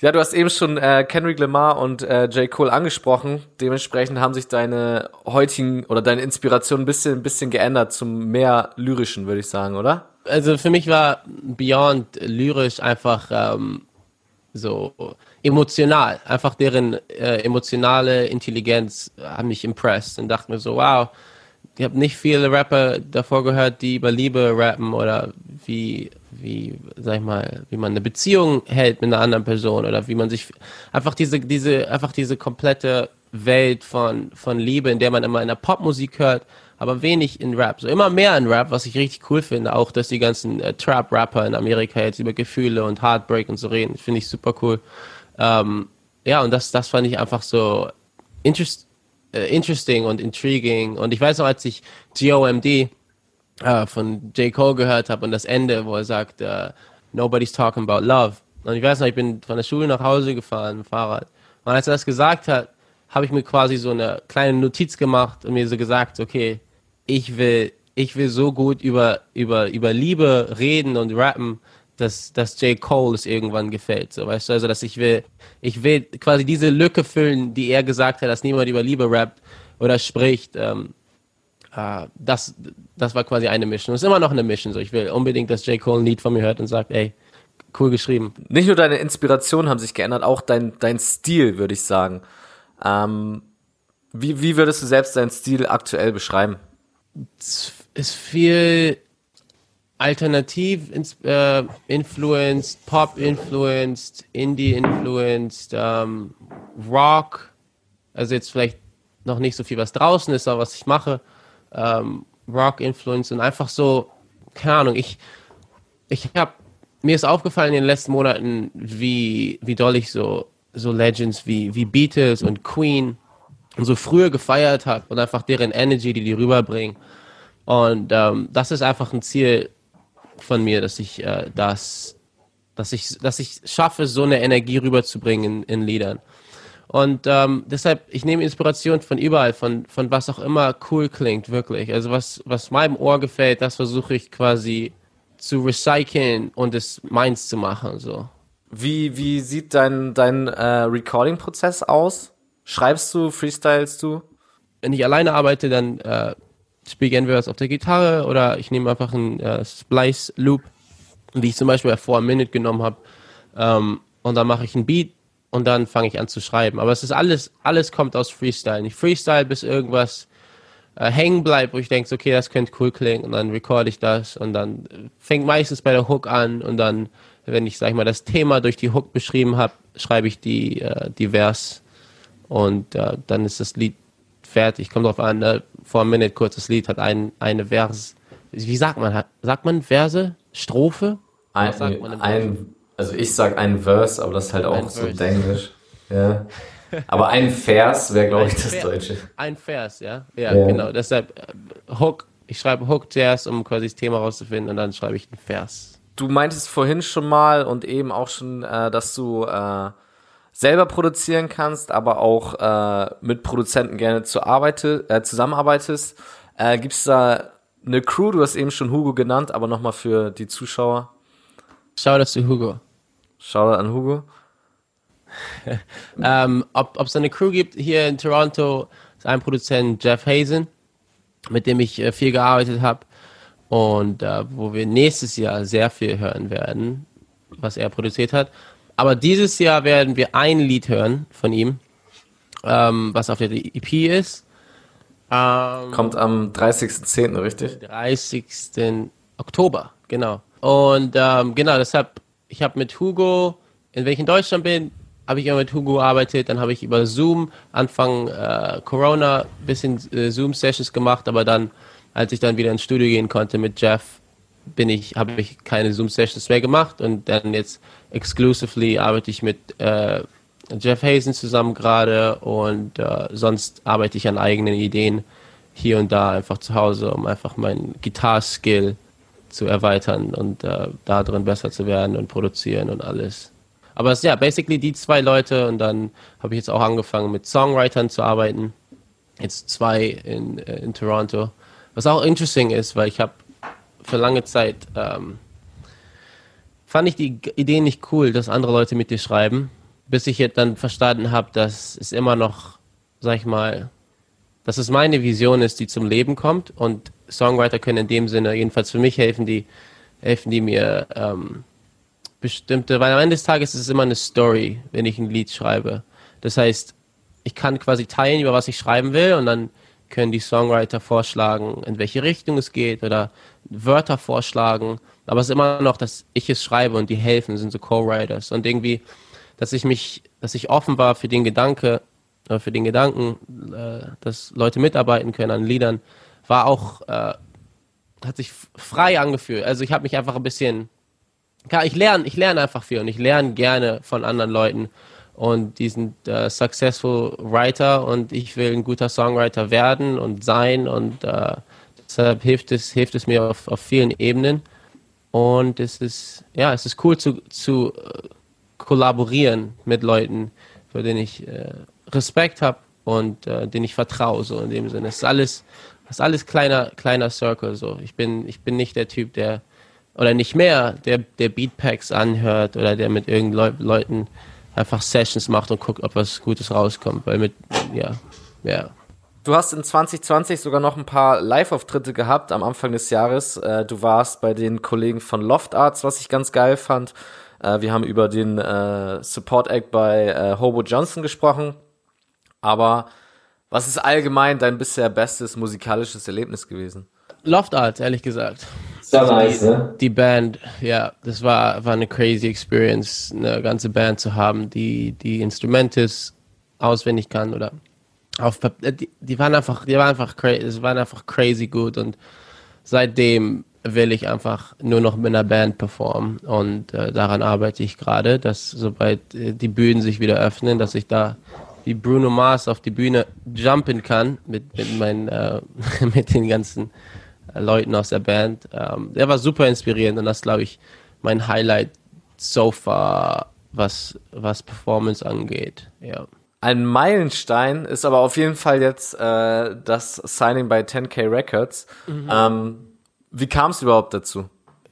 Ja, du hast eben schon äh, Kendrick Lamar und äh, J. Cole angesprochen. Dementsprechend haben sich deine heutigen oder deine Inspiration ein bisschen, ein bisschen geändert zum mehr lyrischen, würde ich sagen, oder? Also für mich war Beyond lyrisch einfach ähm, so emotional. Einfach deren äh, emotionale Intelligenz hat mich impressed und dachte mir so, wow, ich habe nicht viele Rapper davor gehört, die über Liebe rappen oder wie, wie, sag ich mal, wie man eine Beziehung hält mit einer anderen Person oder wie man sich einfach diese, diese, einfach diese komplette Welt von, von Liebe, in der man immer in der Popmusik hört, aber wenig in Rap. So immer mehr in Rap, was ich richtig cool finde. Auch, dass die ganzen äh, Trap-Rapper in Amerika jetzt über Gefühle und Heartbreak und so reden, finde ich super cool. Ähm, ja, und das, das fand ich einfach so interest, äh, interesting und intriguing. Und ich weiß noch, als ich GOMD äh, von J. Cole gehört habe und das Ende, wo er sagt, uh, Nobody's talking about love. Und ich weiß noch, ich bin von der Schule nach Hause gefahren mit dem Fahrrad. Und als er das gesagt hat, habe ich mir quasi so eine kleine Notiz gemacht und mir so gesagt, okay, ich will, ich will so gut über, über, über Liebe reden und rappen, dass, dass J. Cole es irgendwann gefällt. So, weißt du, also, dass ich will, ich will quasi diese Lücke füllen, die er gesagt hat, dass niemand über Liebe rappt oder spricht. Ähm, äh, das, das war quasi eine Mission. Das ist immer noch eine Mission. So, ich will unbedingt, dass J. Cole ein Lied von mir hört und sagt, ey, cool geschrieben. Nicht nur deine Inspirationen haben sich geändert, auch dein, dein Stil, würde ich sagen. Ähm, wie, wie würdest du selbst deinen Stil aktuell beschreiben? ist viel alternativ äh, influenced, Pop influenced, Indie influenced, ähm, Rock. Also jetzt vielleicht noch nicht so viel, was draußen ist, aber was ich mache. Ähm, Rock influenced und einfach so, keine Ahnung, ich, ich habe mir ist aufgefallen in den letzten Monaten, wie, wie doll ich so, so Legends wie, wie Beatles und Queen und so früher gefeiert habe und einfach deren Energy, die die rüberbringen. Und ähm, das ist einfach ein Ziel von mir, dass ich äh, das, dass ich, dass ich schaffe, so eine Energie rüberzubringen in, in Liedern. Und ähm, deshalb, ich nehme Inspiration von überall, von, von was auch immer cool klingt, wirklich. Also was, was meinem Ohr gefällt, das versuche ich quasi zu recyceln und es meins zu machen. So. Wie, wie sieht dein, dein äh, Recording-Prozess aus? Schreibst du, freestylst du? Wenn ich alleine arbeite, dann äh, spiele ich entweder auf der Gitarre oder ich nehme einfach einen äh, Splice Loop, wie ich zum Beispiel vor Minute genommen habe. Ähm, und dann mache ich einen Beat und dann fange ich an zu schreiben. Aber es ist alles, alles kommt aus Freestyle. Ich freestyle, bis irgendwas äh, hängen bleibt, wo ich denke, okay, das könnte cool klingen und dann recorde ich das und dann fängt meistens bei der Hook an und dann, wenn ich, sag ich mal, das Thema durch die Hook beschrieben habe, schreibe ich die, äh, die Vers und äh, dann ist das Lied fertig. Kommt drauf an, vor einem Minute kurzes Lied hat ein, eine Vers. Wie sagt man? Sagt man Verse? Strophe? Ein, ein, also ich sag ein Verse, aber das ist halt auch ein so Verse. Englisch. Ja. Aber ein Vers wäre, glaube ich, das Vers, Deutsche. Ein Vers, ja? ja? Ja, genau. Deshalb äh, Hook. Ich schreibe Hook zuerst, um quasi das Thema rauszufinden und dann schreibe ich einen Vers. Du meintest vorhin schon mal und eben auch schon, äh, dass du äh, selber produzieren kannst, aber auch äh, mit Produzenten gerne zu arbeite, äh, zusammenarbeitest. Äh, Gibt es da eine Crew? Du hast eben schon Hugo genannt, aber nochmal für die Zuschauer. Schau das zu Hugo. Schau an Hugo. ähm, ob es eine Crew gibt hier in Toronto, ist ein Produzent Jeff Hazen, mit dem ich äh, viel gearbeitet habe. und äh, wo wir nächstes Jahr sehr viel hören werden, was er produziert hat. Aber dieses Jahr werden wir ein Lied hören von ihm, ähm, was auf der EP ist. Ähm, Kommt am 30.10., richtig? 30. Oktober, genau. Und ähm, genau, deshalb, ich habe mit Hugo, in welchem Deutschland bin, habe ich immer mit Hugo gearbeitet, dann habe ich über Zoom Anfang äh, Corona ein bisschen äh, Zoom-Sessions gemacht, aber dann, als ich dann wieder ins Studio gehen konnte mit Jeff, bin ich, habe ich keine Zoom-Sessions mehr gemacht und dann jetzt exclusively arbeite ich mit äh, Jeff Hazen zusammen gerade und äh, sonst arbeite ich an eigenen Ideen hier und da einfach zu Hause, um einfach meinen Gitarre-Skill zu erweitern und äh, da drin besser zu werden und produzieren und alles. Aber es ja basically die zwei Leute und dann habe ich jetzt auch angefangen mit Songwritern zu arbeiten. Jetzt zwei in, äh, in Toronto. Was auch interesting ist, weil ich habe für lange Zeit ähm, fand ich die Idee nicht cool, dass andere Leute mit dir schreiben, bis ich jetzt dann verstanden habe, dass es immer noch, sag ich mal, dass es meine Vision ist, die zum Leben kommt und Songwriter können in dem Sinne, jedenfalls für mich helfen die, helfen die mir ähm, bestimmte, weil am Ende des Tages ist es immer eine Story, wenn ich ein Lied schreibe. Das heißt, ich kann quasi teilen, über was ich schreiben will und dann können die Songwriter vorschlagen, in welche Richtung es geht oder Wörter vorschlagen. Aber es ist immer noch, dass ich es schreibe und die helfen, sind so Co-Writers. Und irgendwie, dass ich mich, dass ich offen war für den Gedanke, äh, für den Gedanken, äh, dass Leute mitarbeiten können an Liedern, war auch, äh, hat sich frei angefühlt. Also ich habe mich einfach ein bisschen ja, ich lerne, ich lerne einfach viel und ich lerne gerne von anderen Leuten. Und die sind äh, successful Writer und ich will ein guter Songwriter werden und sein und äh, deshalb hilft es, hilft es mir auf, auf vielen Ebenen. Und es ist, ja, es ist cool zu, zu äh, kollaborieren mit Leuten, für denen ich äh, Respekt habe und äh, denen ich vertraue, so in dem Sinne. Es ist alles, es ist alles kleiner, kleiner Circle, so. Ich bin, ich bin nicht der Typ, der oder nicht mehr, der, der Beatpacks anhört oder der mit irgendeinen Leuten einfach Sessions macht und guckt, ob was Gutes rauskommt. Weil mit, ja, ja. Du hast in 2020 sogar noch ein paar Live-Auftritte gehabt am Anfang des Jahres. Äh, du warst bei den Kollegen von Loft Arts, was ich ganz geil fand. Äh, wir haben über den äh, Support Act bei Hobo Johnson gesprochen. Aber was ist allgemein dein bisher bestes musikalisches Erlebnis gewesen? Loft Arts, ehrlich gesagt. So also nice, die, ne? Die Band, ja, das war, war eine crazy Experience, eine ganze Band zu haben, die die Instrumente auswendig kann oder auf äh, die, die waren einfach, die waren einfach crazy, waren einfach crazy gut und seitdem will ich einfach nur noch mit einer Band performen und äh, daran arbeite ich gerade, dass sobald äh, die Bühnen sich wieder öffnen, dass ich da wie Bruno Mars auf die Bühne jumpen kann mit, mit meinen äh, mit den ganzen Leuten aus der Band. Ähm, der war super inspirierend und das glaube ich mein Highlight so far, was, was Performance angeht. Ja. Ein Meilenstein ist aber auf jeden Fall jetzt äh, das Signing bei 10K Records. Mhm. Ähm, wie kam es überhaupt dazu?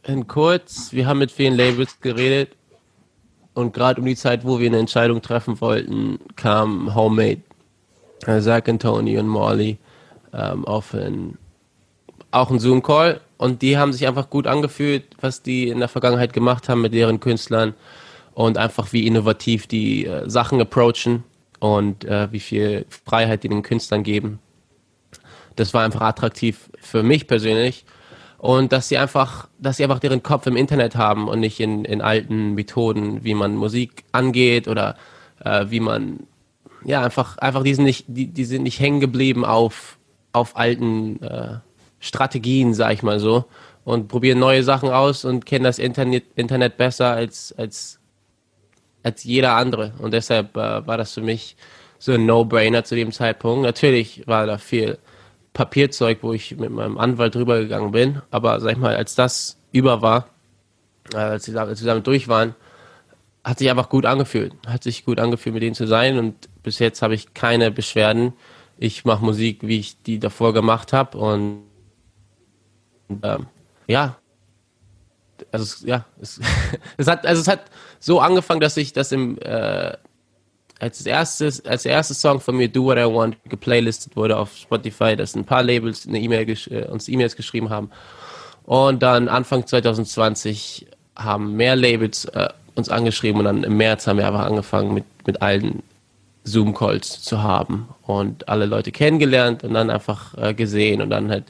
In kurz, wir haben mit vielen Labels geredet und gerade um die Zeit, wo wir eine Entscheidung treffen wollten, kam Homemade, äh, Zach und Tony und Molly ähm, auf ein auch ein Zoom-Call und die haben sich einfach gut angefühlt, was die in der Vergangenheit gemacht haben mit deren Künstlern und einfach wie innovativ die äh, Sachen approachen und äh, wie viel Freiheit die den Künstlern geben. Das war einfach attraktiv für mich persönlich und dass sie einfach, dass sie einfach deren Kopf im Internet haben und nicht in, in alten Methoden, wie man Musik angeht oder äh, wie man ja einfach einfach die sind nicht die, die sind nicht hängen geblieben auf auf alten äh, Strategien, sag ich mal so, und probieren neue Sachen aus und kennen das Internet, Internet besser als, als, als jeder andere. Und deshalb äh, war das für mich so ein No-Brainer zu dem Zeitpunkt. Natürlich war da viel Papierzeug, wo ich mit meinem Anwalt drüber gegangen bin, aber sag ich mal, als das über war, äh, als, wir, damit durch waren, hat sich einfach gut angefühlt. Hat sich gut angefühlt, mit denen zu sein und bis jetzt habe ich keine Beschwerden. Ich mache Musik, wie ich die davor gemacht habe und ähm, ja, also es, ja, es, es, hat, also es hat so angefangen, dass ich das im äh, als erstes, als der erste Song von mir, Do What I Want, geplaylistet wurde auf Spotify, dass ein paar Labels eine E-Mail äh, uns E-Mails geschrieben haben. Und dann Anfang 2020 haben mehr Labels äh, uns angeschrieben und dann im März haben wir einfach angefangen mit, mit allen Zoom-Calls zu haben und alle Leute kennengelernt und dann einfach äh, gesehen und dann halt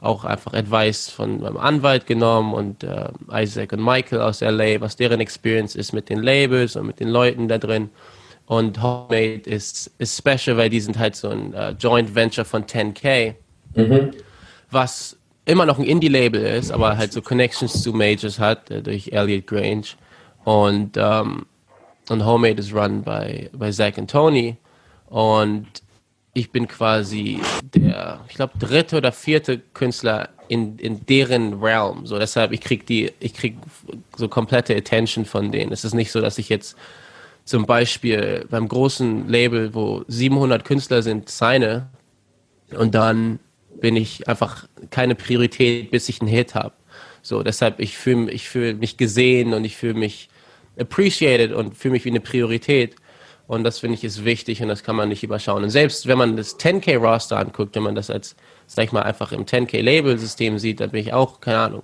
auch einfach Advice von meinem Anwalt genommen und äh, Isaac und Michael aus LA, was deren Experience ist mit den Labels und mit den Leuten da drin. Und Homemade ist, ist special, weil die sind halt so ein uh, Joint Venture von 10K, mhm. was immer noch ein Indie-Label ist, aber halt so Connections zu Majors hat äh, durch Elliot Grange. Und, ähm, und Homemade ist run bei, bei Zach und Tony. Und ich bin quasi der, ich glaube, dritte oder vierte Künstler in, in deren Realm. So, deshalb, ich krieg die, ich krieg so komplette Attention von denen. Es ist nicht so, dass ich jetzt zum Beispiel beim großen Label, wo 700 Künstler sind, signe und dann bin ich einfach keine Priorität, bis ich einen Hit habe. So, deshalb, ich fühle ich fühl mich gesehen und ich fühle mich appreciated und fühle mich wie eine Priorität. Und das finde ich ist wichtig und das kann man nicht überschauen. Und selbst wenn man das 10K-Roster anguckt, wenn man das als, sag ich mal, einfach im 10K-Label-System sieht, dann bin ich auch, keine Ahnung,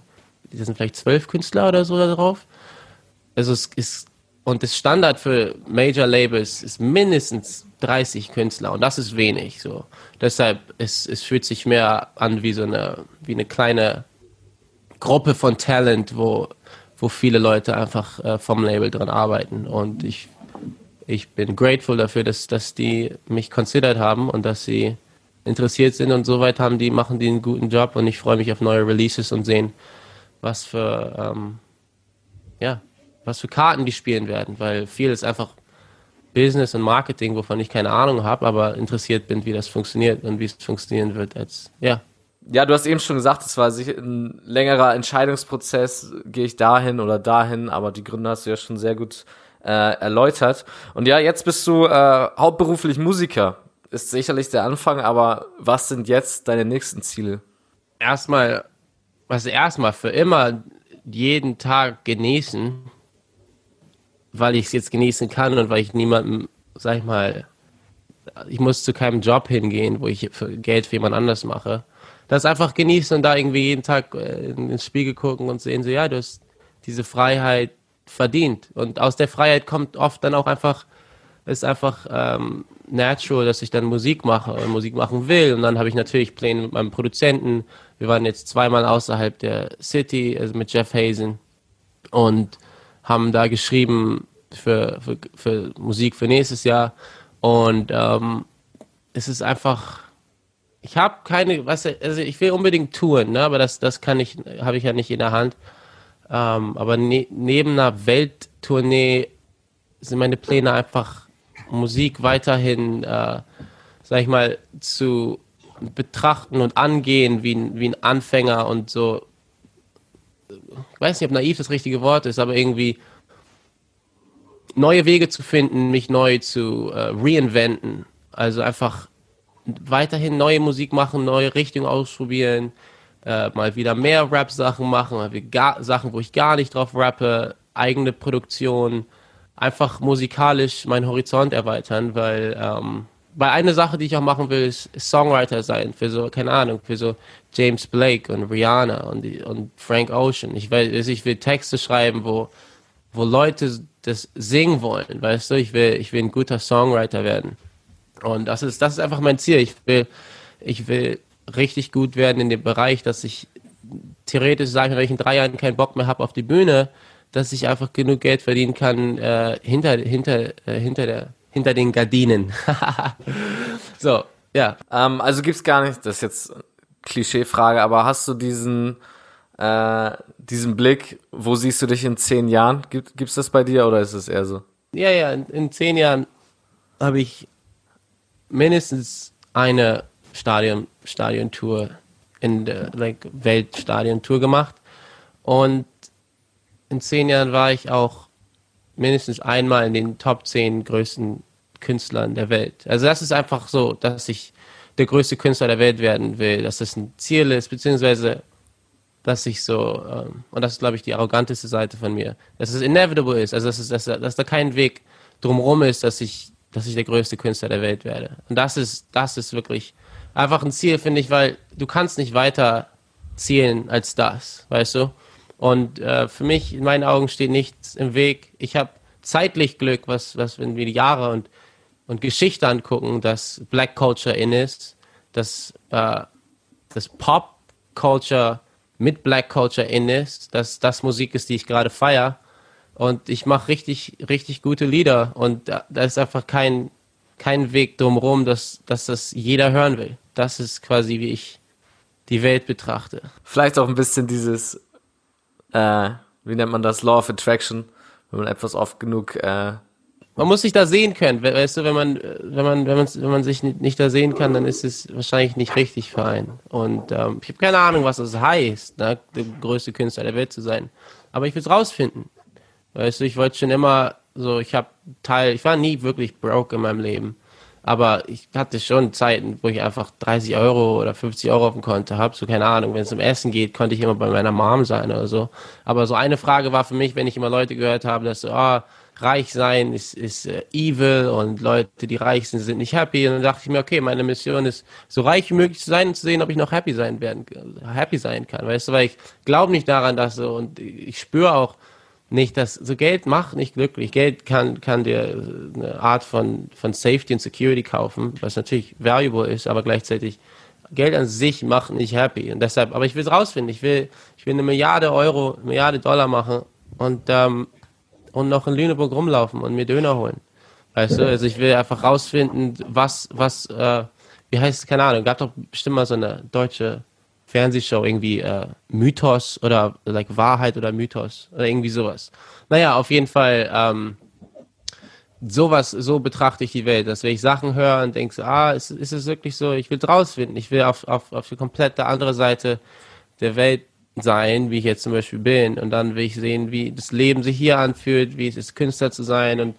das sind vielleicht zwölf Künstler oder so da drauf. Also es ist und das Standard für Major Labels ist mindestens 30 Künstler und das ist wenig. So. Deshalb es, es fühlt sich mehr an wie so eine, wie eine kleine Gruppe von Talent, wo, wo viele Leute einfach äh, vom Label dran arbeiten. Und ich, ich bin grateful dafür, dass, dass die mich considered haben und dass sie interessiert sind und soweit haben die, machen die einen guten Job und ich freue mich auf neue Releases und sehen, was für ähm, ja, was für Karten die spielen werden, weil viel ist einfach Business und Marketing, wovon ich keine Ahnung habe, aber interessiert bin, wie das funktioniert und wie es funktionieren wird. Als ja. Ja, du hast eben schon gesagt, es war ein längerer Entscheidungsprozess, gehe ich dahin oder dahin, aber die Gründe hast du ja schon sehr gut äh, erläutert. Und ja, jetzt bist du äh, hauptberuflich Musiker. Ist sicherlich der Anfang, aber was sind jetzt deine nächsten Ziele? Erstmal, was erstmal für immer jeden Tag genießen weil ich es jetzt genießen kann und weil ich niemandem, sag ich mal, ich muss zu keinem Job hingehen, wo ich für Geld für jemand anders mache. Das einfach genießen und da irgendwie jeden Tag äh, ins Spiegel gucken und sehen so, ja, du hast diese Freiheit verdient. Und aus der Freiheit kommt oft dann auch einfach, ist einfach ähm, natural, dass ich dann Musik mache und Musik machen will. Und dann habe ich natürlich Pläne mit meinem Produzenten. Wir waren jetzt zweimal außerhalb der City, also mit Jeff Hazen. Und haben da geschrieben für, für, für Musik für nächstes Jahr. Und ähm, es ist einfach, ich habe keine, was, also ich will unbedingt touren, ne, aber das, das kann ich, habe ich ja nicht in der Hand. Ähm, aber ne, neben einer Welttournee sind meine Pläne einfach Musik weiterhin, äh, sag ich mal, zu betrachten und angehen wie ein, wie ein Anfänger und so ich weiß nicht, ob naiv das richtige Wort ist, aber irgendwie neue Wege zu finden, mich neu zu äh, reinventen. Also einfach weiterhin neue Musik machen, neue Richtungen ausprobieren, äh, mal wieder mehr Rap-Sachen machen, mal wieder Sachen, wo ich gar nicht drauf rappe, eigene Produktion, einfach musikalisch meinen Horizont erweitern, weil ähm, weil eine Sache, die ich auch machen will, ist Songwriter sein für so, keine Ahnung, für so James Blake und Rihanna und, und Frank Ocean. Ich will, ich will Texte schreiben, wo, wo Leute das singen wollen, weißt du? Ich will, ich will ein guter Songwriter werden. Und das ist, das ist einfach mein Ziel. Ich will, ich will richtig gut werden in dem Bereich, dass ich theoretisch sagen, wenn ich in drei Jahren keinen Bock mehr habe auf die Bühne, dass ich einfach genug Geld verdienen kann äh, hinter, hinter, äh, hinter der hinter den Gardinen. so, ja. Ähm, also gibt's gar nicht, das ist jetzt Klischeefrage, aber hast du diesen, äh, diesen Blick, wo siehst du dich in zehn Jahren? Gibt, gibt's das bei dir oder ist es eher so? Ja, ja, in, in zehn Jahren habe ich mindestens eine Stadion, Stadiontour in der like, Weltstadiontour gemacht. Und in zehn Jahren war ich auch mindestens einmal in den Top 10 größten Künstlern der Welt. Also das ist einfach so, dass ich der größte Künstler der Welt werden will, dass das ein Ziel ist, beziehungsweise dass ich so, ähm, und das ist, glaube ich, die arroganteste Seite von mir, dass es inevitable ist, also dass, es, dass, dass da kein Weg drumherum ist, dass ich, dass ich der größte Künstler der Welt werde. Und das ist, das ist wirklich einfach ein Ziel, finde ich, weil du kannst nicht weiter zielen als das, weißt du? Und äh, für mich, in meinen Augen, steht nichts im Weg. Ich habe zeitlich Glück, was, was wenn wir die Jahre und, und Geschichte angucken, dass Black Culture in ist, dass, äh, dass Pop Culture mit Black Culture in ist, dass das Musik ist, die ich gerade feiere. Und ich mache richtig, richtig gute Lieder. Und da, da, ist einfach kein, kein Weg drumherum, dass, dass das jeder hören will. Das ist quasi, wie ich die Welt betrachte. Vielleicht auch ein bisschen dieses, äh, wie nennt man das, Law of Attraction, wenn man etwas oft genug äh, man muss sich da sehen können, weißt du, wenn man, wenn man, wenn man, wenn man sich nicht da sehen kann, dann ist es wahrscheinlich nicht richtig für einen. Und ähm, ich habe keine Ahnung, was das heißt, ne, der größte Künstler der Welt zu sein. Aber ich will es rausfinden. Weißt du, ich wollte schon immer so, ich habe Teil, ich war nie wirklich broke in meinem Leben. Aber ich hatte schon Zeiten, wo ich einfach 30 Euro oder 50 Euro auf dem Konto habe. So, keine Ahnung, wenn es um Essen geht, konnte ich immer bei meiner Mom sein oder so. Aber so eine Frage war für mich, wenn ich immer Leute gehört habe, dass so, ah, reich sein ist, ist äh, evil und Leute, die reich sind, sind nicht happy. Und dann dachte ich mir, okay, meine Mission ist, so reich wie möglich zu sein und zu sehen, ob ich noch happy sein werden, happy sein kann. Weißt du, weil ich glaube nicht daran, dass so, und ich spüre auch nicht, dass so Geld macht nicht glücklich. Geld kann, kann dir eine Art von, von Safety und Security kaufen, was natürlich valuable ist, aber gleichzeitig Geld an sich macht nicht happy. Und deshalb, aber ich will es rausfinden. Ich will, ich will eine Milliarde Euro, eine Milliarde Dollar machen und ähm, und noch in Lüneburg rumlaufen und mir Döner holen. Weißt du, also ich will einfach rausfinden, was, was, äh, wie heißt es, keine Ahnung, gab doch bestimmt mal so eine deutsche Fernsehshow, irgendwie äh, Mythos oder like Wahrheit oder Mythos oder irgendwie sowas. Naja, auf jeden Fall, ähm, sowas, so betrachte ich die Welt, dass wenn ich Sachen höre und denke, ah, ist, ist es wirklich so, ich will rausfinden, ich will auf, auf, auf die komplette andere Seite der Welt sein, wie ich jetzt zum Beispiel bin. Und dann will ich sehen, wie das Leben sich hier anfühlt, wie es ist, Künstler zu sein. Und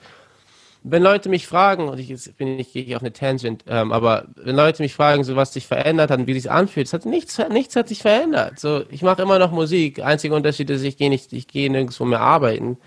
wenn Leute mich fragen, und ich jetzt bin ich gehe auf eine Tangent, ähm, aber wenn Leute mich fragen, so was sich verändert hat und wie sich anfühlt, es hat nichts, nichts hat sich verändert. So, ich mache immer noch Musik. Einziger Unterschied ist, ich gehe nicht, ich gehe nirgendwo mehr arbeiten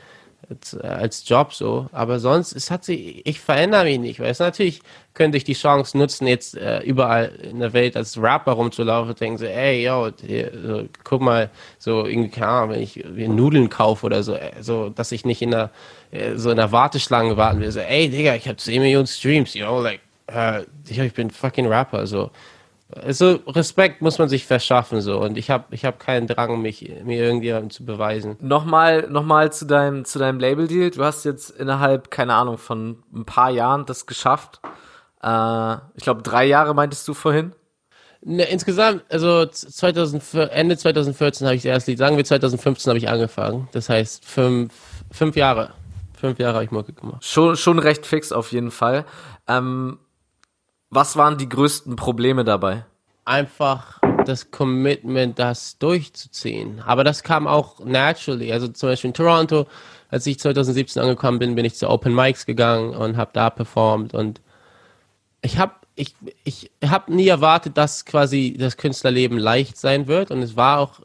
als, äh, als Job so. Aber sonst, es hat sich, ich verändere mich nicht. Weil es natürlich könnte ich die Chance nutzen, jetzt äh, überall in der Welt als Rapper rumzulaufen und denken so, ey, yo, hier, so, guck mal, so irgendwie, keine Ahnung, wenn ich Nudeln kaufe oder so, äh, so, dass ich nicht in der, äh, so in der Warteschlange warten will, so, ey, Digga, ich habe 10 Millionen Streams, yo, like, äh, ich bin fucking Rapper, so. Also Respekt muss man sich verschaffen so und ich habe ich hab keinen Drang mich mir irgendjemandem zu beweisen. Nochmal nochmal zu deinem zu deinem Label Deal. Du hast jetzt innerhalb keine Ahnung von ein paar Jahren das geschafft. Äh, ich glaube drei Jahre meintest du vorhin. Ne, insgesamt, also 2000, Ende 2014 habe ich das erste Lied, sagen wir 2015 habe ich angefangen. Das heißt fünf, fünf Jahre. Fünf Jahre habe ich Mucke gemacht. Schon, schon recht fix auf jeden Fall. Ähm, was waren die größten Probleme dabei? Einfach das Commitment, das durchzuziehen. Aber das kam auch naturally. Also zum Beispiel in Toronto, als ich 2017 angekommen bin, bin ich zu Open Mics gegangen und habe da performt. Und ich habe ich, ich hab nie erwartet, dass quasi das Künstlerleben leicht sein wird. Und es war auch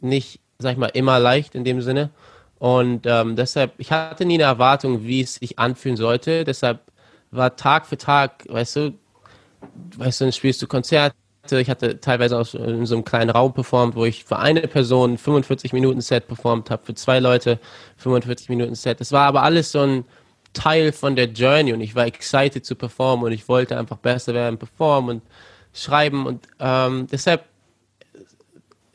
nicht, sag ich mal, immer leicht in dem Sinne. Und ähm, deshalb, ich hatte nie eine Erwartung, wie es sich anfühlen sollte. Deshalb war Tag für Tag, weißt du, weißt du, dann spielst du Konzerte. Ich hatte teilweise auch in so einem kleinen Raum performt, wo ich für eine Person 45 Minuten Set performt habe, für zwei Leute 45 Minuten Set. Das war aber alles so ein Teil von der Journey und ich war excited zu performen und ich wollte einfach besser werden, performen und schreiben und ähm, deshalb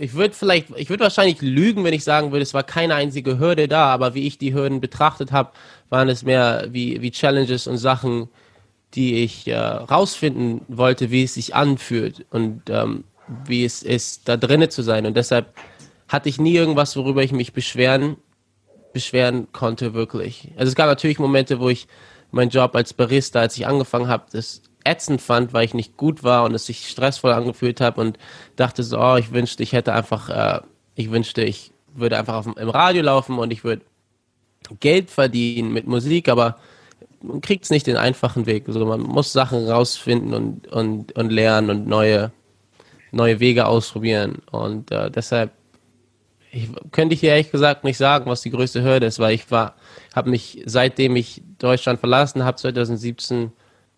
ich würde vielleicht, ich würde wahrscheinlich lügen, wenn ich sagen würde, es war keine einzige Hürde da, aber wie ich die Hürden betrachtet habe, waren es mehr wie, wie Challenges und Sachen, die ich äh, rausfinden wollte, wie es sich anfühlt und ähm, wie es ist, da drinnen zu sein. Und deshalb hatte ich nie irgendwas, worüber ich mich beschweren, beschweren konnte, wirklich. Also es gab natürlich Momente, wo ich meinen Job als Barista, als ich angefangen habe, das ätzend fand, weil ich nicht gut war und es sich stressvoll angefühlt habe und dachte so, oh, ich wünschte, ich hätte einfach, äh, ich wünschte, ich würde einfach auf, im Radio laufen und ich würde Geld verdienen mit Musik, aber man kriegt es nicht den einfachen Weg. Also man muss Sachen rausfinden und, und, und lernen und neue, neue Wege ausprobieren. Und äh, deshalb ich, könnte ich dir ehrlich gesagt nicht sagen, was die größte Hürde ist, weil ich war, habe mich, seitdem ich Deutschland verlassen habe, 2017,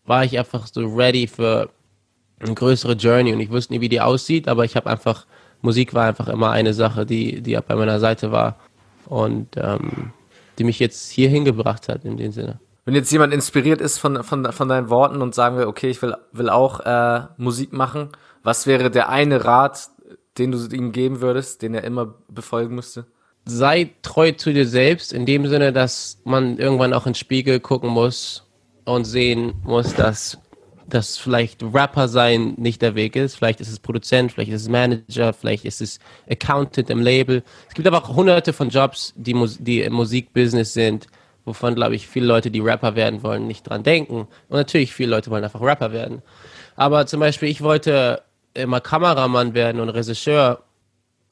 war ich einfach so ready für eine größere Journey und ich wusste nie, wie die aussieht, aber ich habe einfach Musik war einfach immer eine Sache, die, die bei meiner Seite war und ähm, die mich jetzt hier hingebracht hat in dem Sinne. Wenn jetzt jemand inspiriert ist von, von, von deinen Worten und sagen wir, okay, ich will, will auch äh, Musik machen, was wäre der eine Rat, den du ihm geben würdest, den er immer befolgen müsste? Sei treu zu dir selbst, in dem Sinne, dass man irgendwann auch ins Spiegel gucken muss und sehen muss, dass dass vielleicht Rapper sein nicht der Weg ist. Vielleicht ist es Produzent, vielleicht ist es Manager, vielleicht ist es Accountant im Label. Es gibt aber auch hunderte von Jobs, die, die im Musikbusiness sind, wovon, glaube ich, viele Leute, die Rapper werden wollen, nicht dran denken. Und natürlich, viele Leute wollen einfach Rapper werden. Aber zum Beispiel, ich wollte immer Kameramann werden und Regisseur.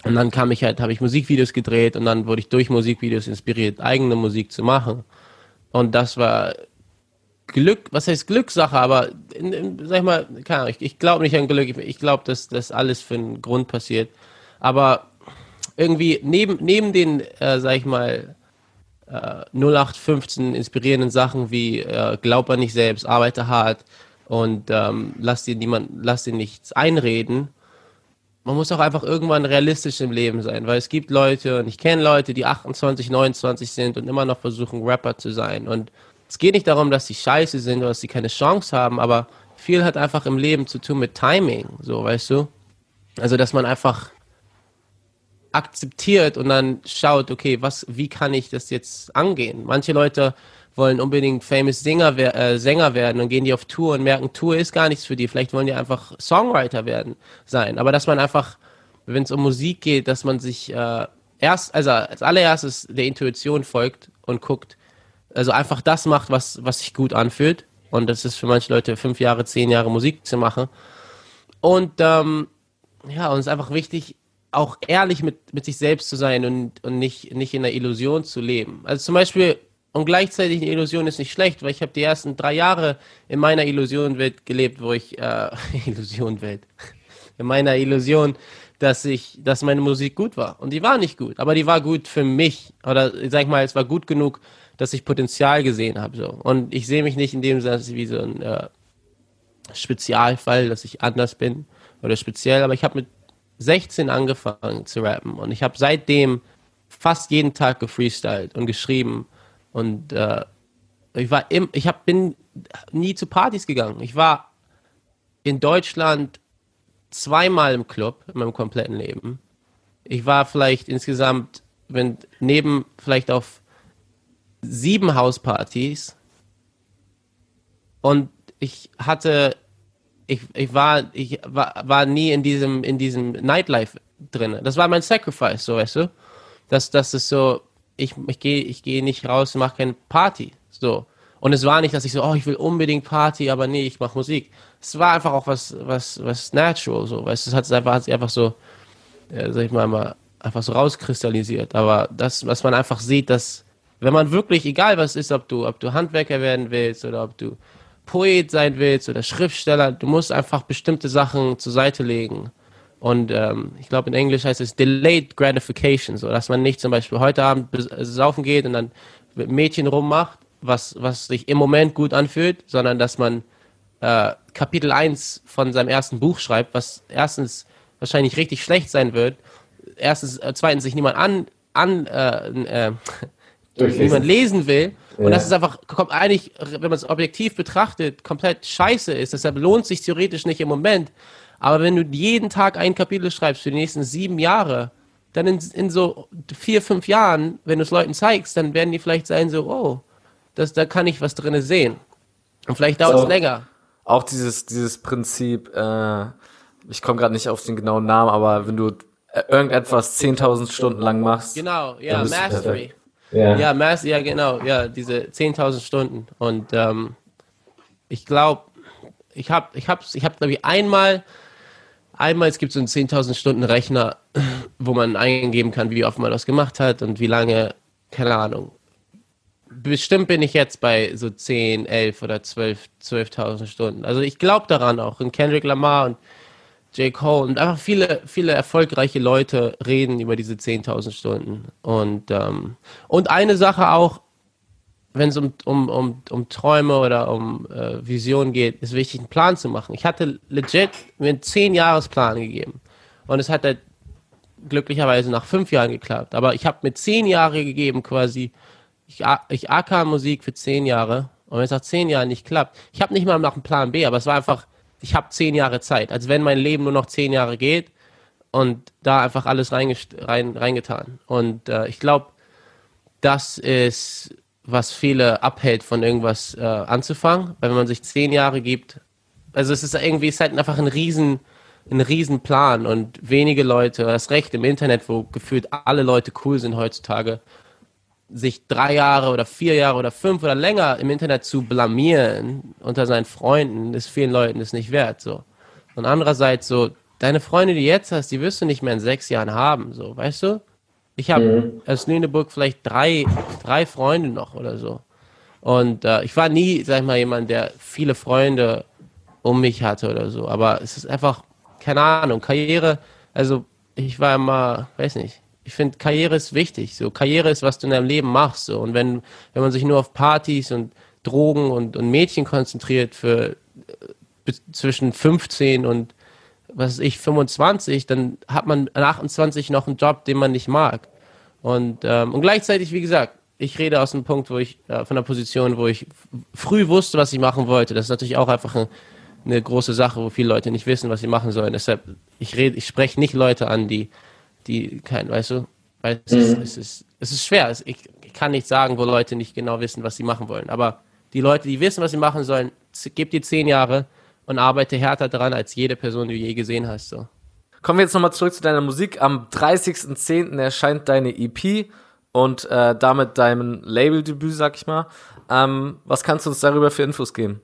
Und dann kam ich halt, habe ich Musikvideos gedreht und dann wurde ich durch Musikvideos inspiriert, eigene Musik zu machen. Und das war Glück, was heißt Glückssache, aber in, in, sag ich mal, keine Ahnung, ich, ich glaube nicht an Glück, ich, ich glaube, dass das alles für einen Grund passiert. Aber irgendwie neben, neben den, äh, sag ich mal, äh, 0815 inspirierenden Sachen wie äh, glaub an dich selbst, arbeite hart und ähm, lass dir niemand, lass dir nichts einreden. Man muss auch einfach irgendwann realistisch im Leben sein, weil es gibt Leute, und ich kenne Leute, die 28, 29 sind und immer noch versuchen, Rapper zu sein. Und es geht nicht darum, dass sie scheiße sind oder dass sie keine Chance haben, aber viel hat einfach im Leben zu tun mit Timing, so, weißt du? Also, dass man einfach akzeptiert und dann schaut, okay, was, wie kann ich das jetzt angehen? Manche Leute wollen unbedingt famous Singer, äh, Sänger werden und gehen die auf Tour und merken, Tour ist gar nichts für die. Vielleicht wollen die einfach Songwriter werden sein. Aber dass man einfach, wenn es um Musik geht, dass man sich äh, erst, also als allererstes der Intuition folgt und guckt, also einfach das macht, was, was sich gut anfühlt. Und das ist für manche Leute fünf Jahre, zehn Jahre Musik zu machen. Und ähm, ja, und es ist einfach wichtig, auch ehrlich mit, mit sich selbst zu sein und, und nicht, nicht in der Illusion zu leben. Also zum Beispiel, und gleichzeitig eine Illusion ist nicht schlecht, weil ich habe die ersten drei Jahre in meiner Illusionwelt gelebt, wo ich, äh, Illusionwelt, in meiner Illusion, dass ich, dass meine Musik gut war. Und die war nicht gut, aber die war gut für mich. Oder sag ich mal, es war gut genug, dass ich Potenzial gesehen habe. So. Und ich sehe mich nicht in dem Sinne wie so ein äh, Spezialfall, dass ich anders bin oder speziell, aber ich habe mit 16 angefangen zu rappen und ich habe seitdem fast jeden Tag gefreestylt und geschrieben und äh, ich war im, ich hab, bin nie zu Partys gegangen. Ich war in Deutschland zweimal im Club in meinem kompletten Leben. Ich war vielleicht insgesamt, wenn neben vielleicht auf sieben Hauspartys und ich hatte, ich, ich war, ich war, war nie in diesem, in diesem Nightlife drin. Das war mein Sacrifice, so weißt du. Das, das ist so, ich, ich gehe, ich gehe nicht raus und mache keine Party. So. Und es war nicht, dass ich so, oh, ich will unbedingt Party, aber nee, ich mache Musik. Es war einfach auch was, was, was natural, so, weißt du, es hat einfach, hat sich einfach so, ja, sag ich mal, mal, einfach so rauskristallisiert. Aber das, was man einfach sieht, dass, wenn man wirklich, egal was ist, ob du, ob du Handwerker werden willst oder ob du Poet sein willst oder Schriftsteller, du musst einfach bestimmte Sachen zur Seite legen. Und ähm, ich glaube, in Englisch heißt es Delayed Gratification, so dass man nicht zum Beispiel heute Abend saufen geht und dann mit Mädchen rummacht, was, was sich im Moment gut anfühlt, sondern dass man äh, Kapitel 1 von seinem ersten Buch schreibt, was erstens wahrscheinlich richtig schlecht sein wird, erstens, äh, zweitens sich niemand an, an äh, wie man lesen will. Ja. Und das ist einfach, kommt eigentlich, wenn man es objektiv betrachtet, komplett scheiße ist. Deshalb lohnt sich theoretisch nicht im Moment. Aber wenn du jeden Tag ein Kapitel schreibst für die nächsten sieben Jahre, dann in, in so vier, fünf Jahren, wenn du es Leuten zeigst, dann werden die vielleicht sein so, oh, das, da kann ich was drin sehen. Und vielleicht dauert es so, länger. Auch dieses, dieses Prinzip, äh, ich komme gerade nicht auf den genauen Namen, aber wenn du äh, irgendetwas 10.000 Stunden lang machst. Genau, ja, Mastery. Ja, ja, Mass, ja genau, ja, diese 10.000 Stunden. Und ähm, ich glaube, ich habe, ich habe, ich habe, glaube ich, einmal, einmal, es gibt so einen 10.000 Stunden Rechner, wo man eingeben kann, wie oft man das gemacht hat und wie lange, keine Ahnung. Bestimmt bin ich jetzt bei so 10, 11 oder 12, 12.000 Stunden. Also ich glaube daran auch. Und Kendrick Lamar und J. Cole und einfach viele, viele erfolgreiche Leute reden über diese 10.000 Stunden. Und, ähm, und eine Sache auch, wenn es um, um, um, um Träume oder um äh, Visionen geht, ist wichtig, einen Plan zu machen. Ich hatte legit mir einen 10-Jahres-Plan gegeben. Und es hat halt glücklicherweise nach fünf Jahren geklappt. Aber ich habe mir zehn Jahre gegeben quasi. Ich, ich AK Musik für zehn Jahre. Und wenn es nach zehn Jahren nicht klappt, ich habe nicht mal nach einem Plan B, aber es war einfach, ich habe zehn Jahre Zeit. Als wenn mein Leben nur noch zehn Jahre geht und da einfach alles rein, reingetan. Und äh, ich glaube, das ist, was viele abhält, von irgendwas äh, anzufangen. Weil wenn man sich zehn Jahre gibt, also es ist irgendwie, es ist halt einfach ein riesen, ein riesen Plan und wenige Leute, das Recht im Internet, wo gefühlt alle Leute cool sind heutzutage, sich drei Jahre oder vier Jahre oder fünf oder länger im Internet zu blamieren unter seinen Freunden, ist vielen Leuten das nicht wert. So. Und andererseits so, deine Freunde, die jetzt hast, die wirst du nicht mehr in sechs Jahren haben, so, weißt du? Ich habe mhm. aus Lüneburg vielleicht drei, drei Freunde noch oder so. Und äh, ich war nie, sag ich mal, jemand, der viele Freunde um mich hatte oder so. Aber es ist einfach, keine Ahnung, Karriere, also ich war immer, weiß nicht, ich finde, Karriere ist wichtig. So, Karriere ist, was du in deinem Leben machst. So. Und wenn, wenn man sich nur auf Partys und Drogen und, und Mädchen konzentriert für äh, zwischen 15 und was weiß ich, 25, dann hat man an 28 noch einen Job, den man nicht mag. Und, ähm, und gleichzeitig, wie gesagt, ich rede aus einem Punkt, wo ich, äh, von der Position, wo ich früh wusste, was ich machen wollte. Das ist natürlich auch einfach ein, eine große Sache, wo viele Leute nicht wissen, was sie machen sollen. Deshalb, ich rede, ich spreche nicht Leute an, die, die kein, weißt du, weil es, mhm. ist, es, ist, es ist schwer. ich, ich kann nicht sagen, wo Leute nicht genau wissen, was sie machen wollen. Aber die Leute, die wissen, was sie machen sollen, gib dir zehn Jahre und arbeite härter dran als jede Person, die du je gesehen hast. So. Kommen wir jetzt nochmal zurück zu deiner Musik. Am 30.10. erscheint deine EP und äh, damit dein Labeldebüt, sag ich mal. Ähm, was kannst du uns darüber für Infos geben?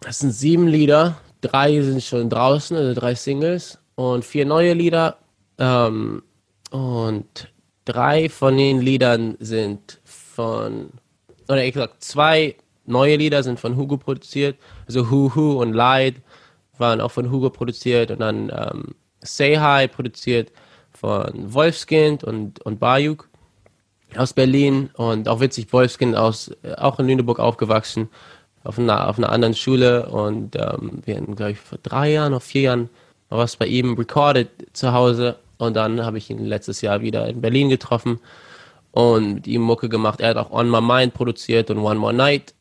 Das sind sieben Lieder. Drei sind schon draußen, also drei Singles und vier neue Lieder. Ähm, und drei von den Liedern sind von, oder ich gesagt, zwei neue Lieder sind von Hugo produziert. Also Hu Hu und Light waren auch von Hugo produziert und dann ähm, Say Hi produziert von Wolfskind und, und Bayuk aus Berlin. Und auch witzig, Wolfskind aus, äh, auch in Lüneburg aufgewachsen, auf einer, auf einer anderen Schule. Und ähm, wir hatten, glaube ich, vor drei Jahren oder vier Jahren was bei ihm recorded zu Hause und dann habe ich ihn letztes Jahr wieder in Berlin getroffen und mit ihm Mucke gemacht. Er hat auch On My Mind produziert und One More Night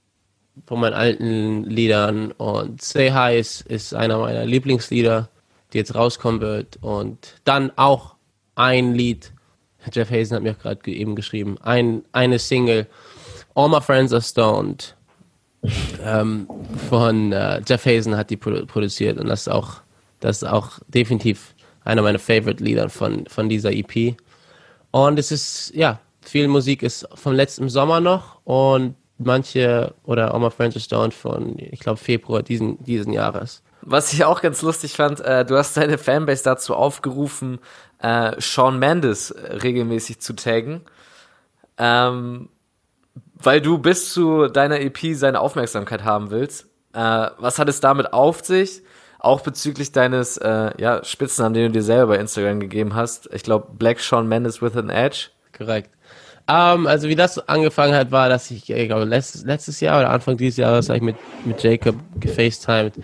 von meinen alten Liedern. Und Say Hi ist, einer meiner Lieblingslieder, die jetzt rauskommen wird. Und dann auch ein Lied, Jeff Hazen hat mir gerade eben geschrieben, ein, eine Single, All My Friends Are Stoned, ähm, von äh, Jeff Hazen hat die produ produziert. Und das ist auch, das ist auch definitiv einer meiner Favorite Lieder von, von dieser EP. Und es ist, ja, viel Musik ist vom letzten Sommer noch und manche oder auch mal Francis Stone von, ich glaube, Februar diesen, diesen Jahres. Was ich auch ganz lustig fand, äh, du hast deine Fanbase dazu aufgerufen, äh, Sean Mendes regelmäßig zu taggen. Ähm, weil du bis zu deiner EP seine Aufmerksamkeit haben willst. Äh, was hat es damit auf sich? Auch bezüglich deines äh, ja, Spitznamen, den du dir selber bei Instagram gegeben hast. Ich glaube, Black Sean Mendes with an Edge. Korrekt. Um, ähm, also wie das angefangen hat, war, dass ich, ich glaube, letztes, letztes Jahr oder Anfang dieses Jahres habe ich mit, mit Jacob gefacetimed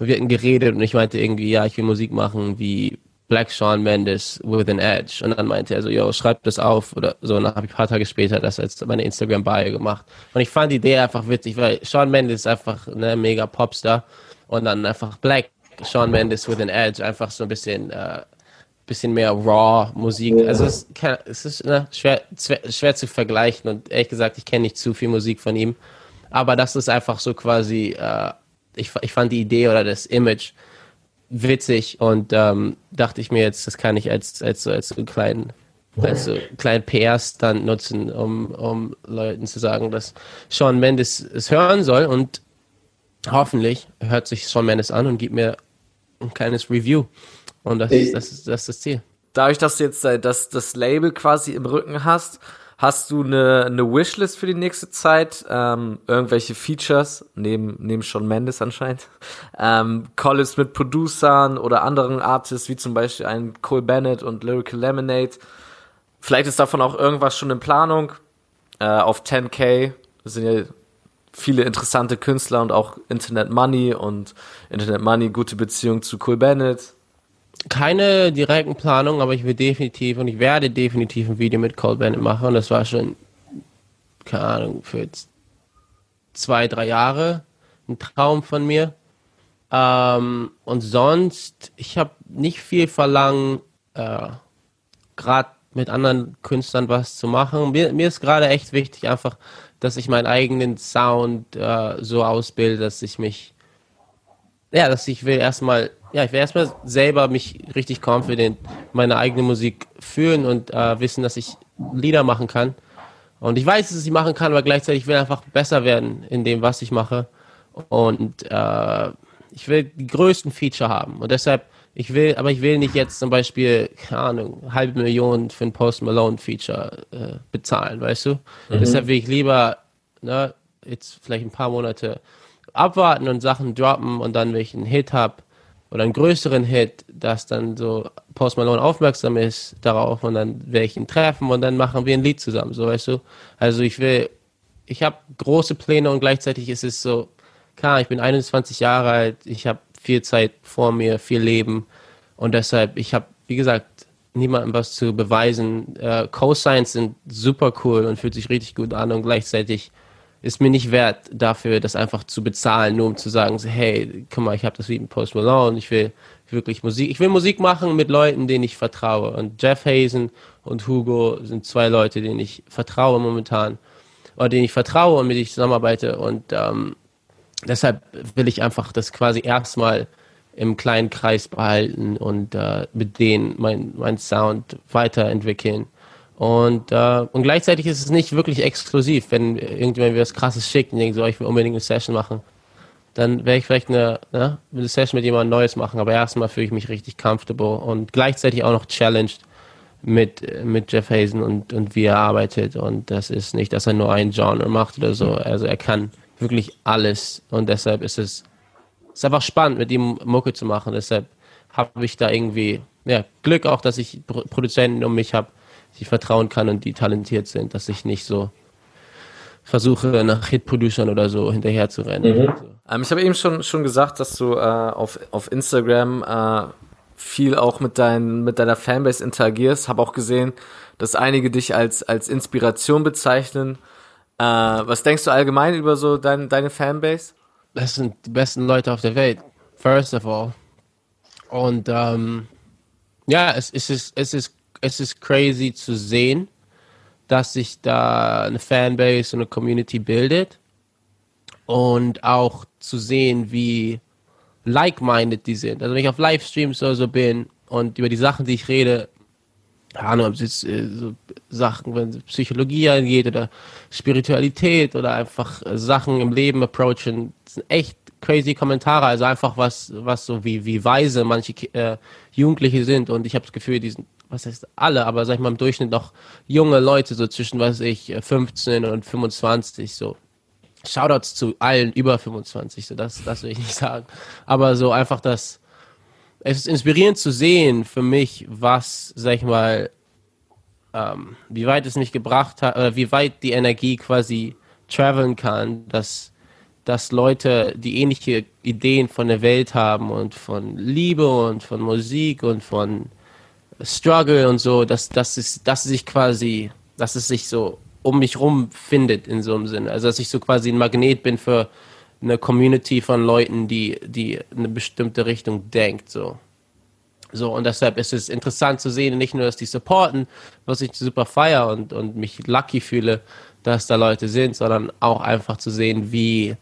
und wir hatten geredet und ich meinte irgendwie, ja, ich will Musik machen wie Black Sean Mendes with an Edge. Und dann meinte er so, yo, schreib das auf oder so. Und dann habe ich ein paar Tage später das als meine Instagram-Bio gemacht. Und ich fand die Idee einfach witzig, weil Sean Mendes ist einfach eine mega Popstar. Und dann einfach Black Sean Mendes with an Edge, einfach so ein bisschen äh, bisschen mehr Raw-Musik. Ja. Also es, kann, es ist ne, schwer, schwer zu vergleichen und ehrlich gesagt, ich kenne nicht zu viel Musik von ihm. Aber das ist einfach so quasi, äh, ich, ich fand die Idee oder das Image witzig und ähm, dachte ich mir jetzt, das kann ich als, als, als so einen kleinen, als so kleinen PR-Stand nutzen, um, um Leuten zu sagen, dass Sean Mendes es hören soll und hoffentlich hört sich Sean Mendes an und gibt mir ein kleines Review. Und das, ist, das, ist, das ist das Ziel. Dadurch, dass du jetzt das, das Label quasi im Rücken hast, hast du eine, eine Wishlist für die nächste Zeit? Ähm, irgendwelche Features, neben, neben Sean Mendes anscheinend, ähm, Collabs mit Producern oder anderen Artists, wie zum Beispiel ein Cole Bennett und Lyrical Lemonade. Vielleicht ist davon auch irgendwas schon in Planung. Äh, auf 10k das sind ja viele interessante Künstler und auch Internet Money und Internet Money, gute Beziehung zu Cole Bennett. keine direkten Planungen, aber ich will definitiv und ich werde definitiv ein Video mit Cold Bennett machen. Und das war schon, keine Ahnung, für zwei, drei Jahre ein Traum von mir. Ähm, und sonst, ich habe nicht viel verlangen, äh, gerade mit anderen Künstlern was zu machen. Mir, mir ist gerade echt wichtig, einfach, dass ich meinen eigenen Sound äh, so ausbilde, dass ich mich, ja, dass ich will erstmal, ja, ich will erstmal selber mich richtig confident meine eigene Musik fühlen und äh, wissen, dass ich Lieder machen kann. Und ich weiß, dass ich machen kann, aber gleichzeitig will ich einfach besser werden in dem, was ich mache. Und äh, ich will die größten Feature haben. Und deshalb, ich will, aber ich will nicht jetzt zum Beispiel, keine Ahnung, halbe Million für ein Post Malone Feature äh, bezahlen, weißt du? Mhm. Deshalb will ich lieber, ne, jetzt vielleicht ein paar Monate abwarten und Sachen droppen und dann, wenn ich einen Hit habe oder einen größeren Hit, dass dann so Post Malone aufmerksam ist darauf und dann werde ich ihn treffen und dann machen wir ein Lied zusammen, so weißt du? Also ich will, ich habe große Pläne und gleichzeitig ist es so, klar, ich bin 21 Jahre alt, ich habe viel Zeit vor mir, viel Leben und deshalb, ich habe, wie gesagt, niemandem was zu beweisen. Äh, Co-Signs sind super cool und fühlt sich richtig gut an und gleichzeitig ist mir nicht wert dafür, das einfach zu bezahlen, nur um zu sagen, hey, guck mal, ich habe das mit Post Malone, ich will wirklich Musik, ich will Musik machen mit Leuten, denen ich vertraue. Und Jeff Hazen und Hugo sind zwei Leute, denen ich vertraue momentan, oder denen ich vertraue und mit denen ich zusammenarbeite. Und ähm, deshalb will ich einfach das quasi erstmal im kleinen Kreis behalten und äh, mit denen mein, mein Sound weiterentwickeln. Und, äh, und gleichzeitig ist es nicht wirklich exklusiv, wenn irgendjemand mir was krasses schickt und denkt so, ich will unbedingt eine Session machen. Dann werde ich vielleicht eine, ne, eine Session mit jemandem Neues machen, aber erstmal fühle ich mich richtig comfortable und gleichzeitig auch noch challenged mit, mit Jeff Hazen und, und wie er arbeitet. Und das ist nicht, dass er nur ein Genre macht oder so. Also er kann wirklich alles und deshalb ist es ist einfach spannend, mit ihm Mucke zu machen. Deshalb habe ich da irgendwie ja, Glück auch, dass ich Produzenten um mich habe, die ich vertrauen kann und die talentiert sind, dass ich nicht so versuche, nach Hit-Producern oder so hinterher zu rennen. Mhm. Ähm, ich habe eben schon, schon gesagt, dass du äh, auf, auf Instagram äh, viel auch mit, dein, mit deiner Fanbase interagierst. Habe auch gesehen, dass einige dich als, als Inspiration bezeichnen. Äh, was denkst du allgemein über so dein, deine Fanbase? Das sind die besten Leute auf der Welt, first of all. Und ähm, ja, es, es, ist, es, ist, es ist crazy zu sehen, dass sich da eine Fanbase und eine Community bildet. Und auch zu sehen, wie like-minded die sind. Also wenn ich auf Livestreams oder so bin und über die Sachen, die ich rede, keine Ahnung, ob es jetzt äh, so Sachen, wenn es Psychologie angeht oder Spiritualität oder einfach äh, Sachen im Leben approachen, sind echt crazy Kommentare, also einfach was, was so wie, wie weise manche äh, Jugendliche sind und ich habe das Gefühl, die sind, was heißt alle, aber sag ich mal im Durchschnitt noch junge Leute, so zwischen, was ich, 15 und 25, so. Shoutouts zu allen über 25, so das, das will ich nicht sagen. Aber so einfach das, es ist inspirierend zu sehen für mich, was, sag ich mal, ähm, wie weit es mich gebracht hat, oder wie weit die Energie quasi traveln kann, dass, dass Leute, die ähnliche Ideen von der Welt haben und von Liebe und von Musik und von Struggle und so, dass, dass, es, dass es sich quasi, dass es sich so um mich rum findet in so einem Sinne. Also dass ich so quasi ein Magnet bin für eine Community von Leuten, die, die eine bestimmte Richtung denkt. So. So, und deshalb ist es interessant zu sehen, nicht nur, dass die supporten, was ich super feier und, und mich lucky fühle, dass da Leute sind, sondern auch einfach zu sehen, wie,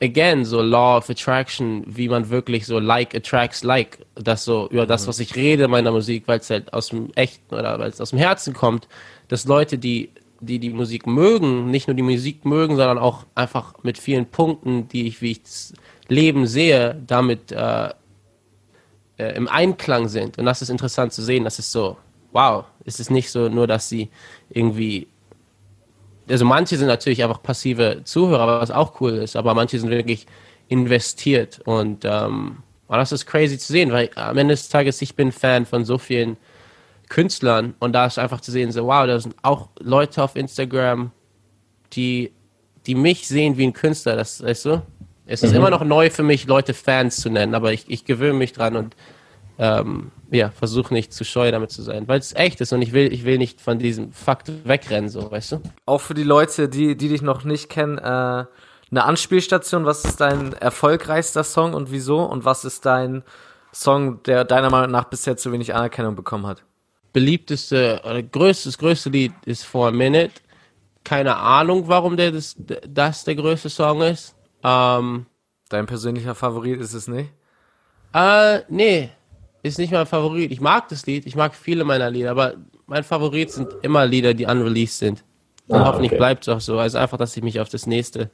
again, so Law of Attraction, wie man wirklich so like attracts like, das so über das, mhm. was ich rede in meiner Musik, weil es halt aus dem Echten oder weil es aus dem Herzen kommt, dass Leute, die die die Musik mögen, nicht nur die Musik mögen, sondern auch einfach mit vielen Punkten, die ich, wie ich das Leben sehe, damit äh, äh, im Einklang sind. Und das ist interessant zu sehen. Das ist so, wow, es ist nicht so nur, dass sie irgendwie, also manche sind natürlich einfach passive Zuhörer, was auch cool ist, aber manche sind wirklich investiert und ähm, das ist crazy zu sehen, weil am Ende des Tages, ich bin Fan von so vielen Künstlern und da ist einfach zu sehen, so wow, da sind auch Leute auf Instagram, die, die mich sehen wie ein Künstler, das weißt du? Es ist mhm. immer noch neu für mich, Leute Fans zu nennen, aber ich, ich gewöhne mich dran und ähm, ja, versuche nicht zu scheu damit zu sein, weil es echt ist und ich will, ich will nicht von diesem Fakt wegrennen, so, weißt du? Auch für die Leute, die, die dich noch nicht kennen, äh, eine Anspielstation, was ist dein erfolgreichster Song und wieso? Und was ist dein Song, der deiner Meinung nach bisher zu wenig Anerkennung bekommen hat? Beliebteste oder größte, das größte Lied ist For a Minute. Keine Ahnung, warum der das, das der größte Song ist. Ähm, Dein persönlicher Favorit ist es nicht? Äh, nee, ist nicht mein Favorit. Ich mag das Lied, ich mag viele meiner Lieder, aber mein Favorit sind immer Lieder, die unreleased sind. Und ah, hoffentlich okay. bleibt es auch so. Also einfach, dass ich mich auf das nächste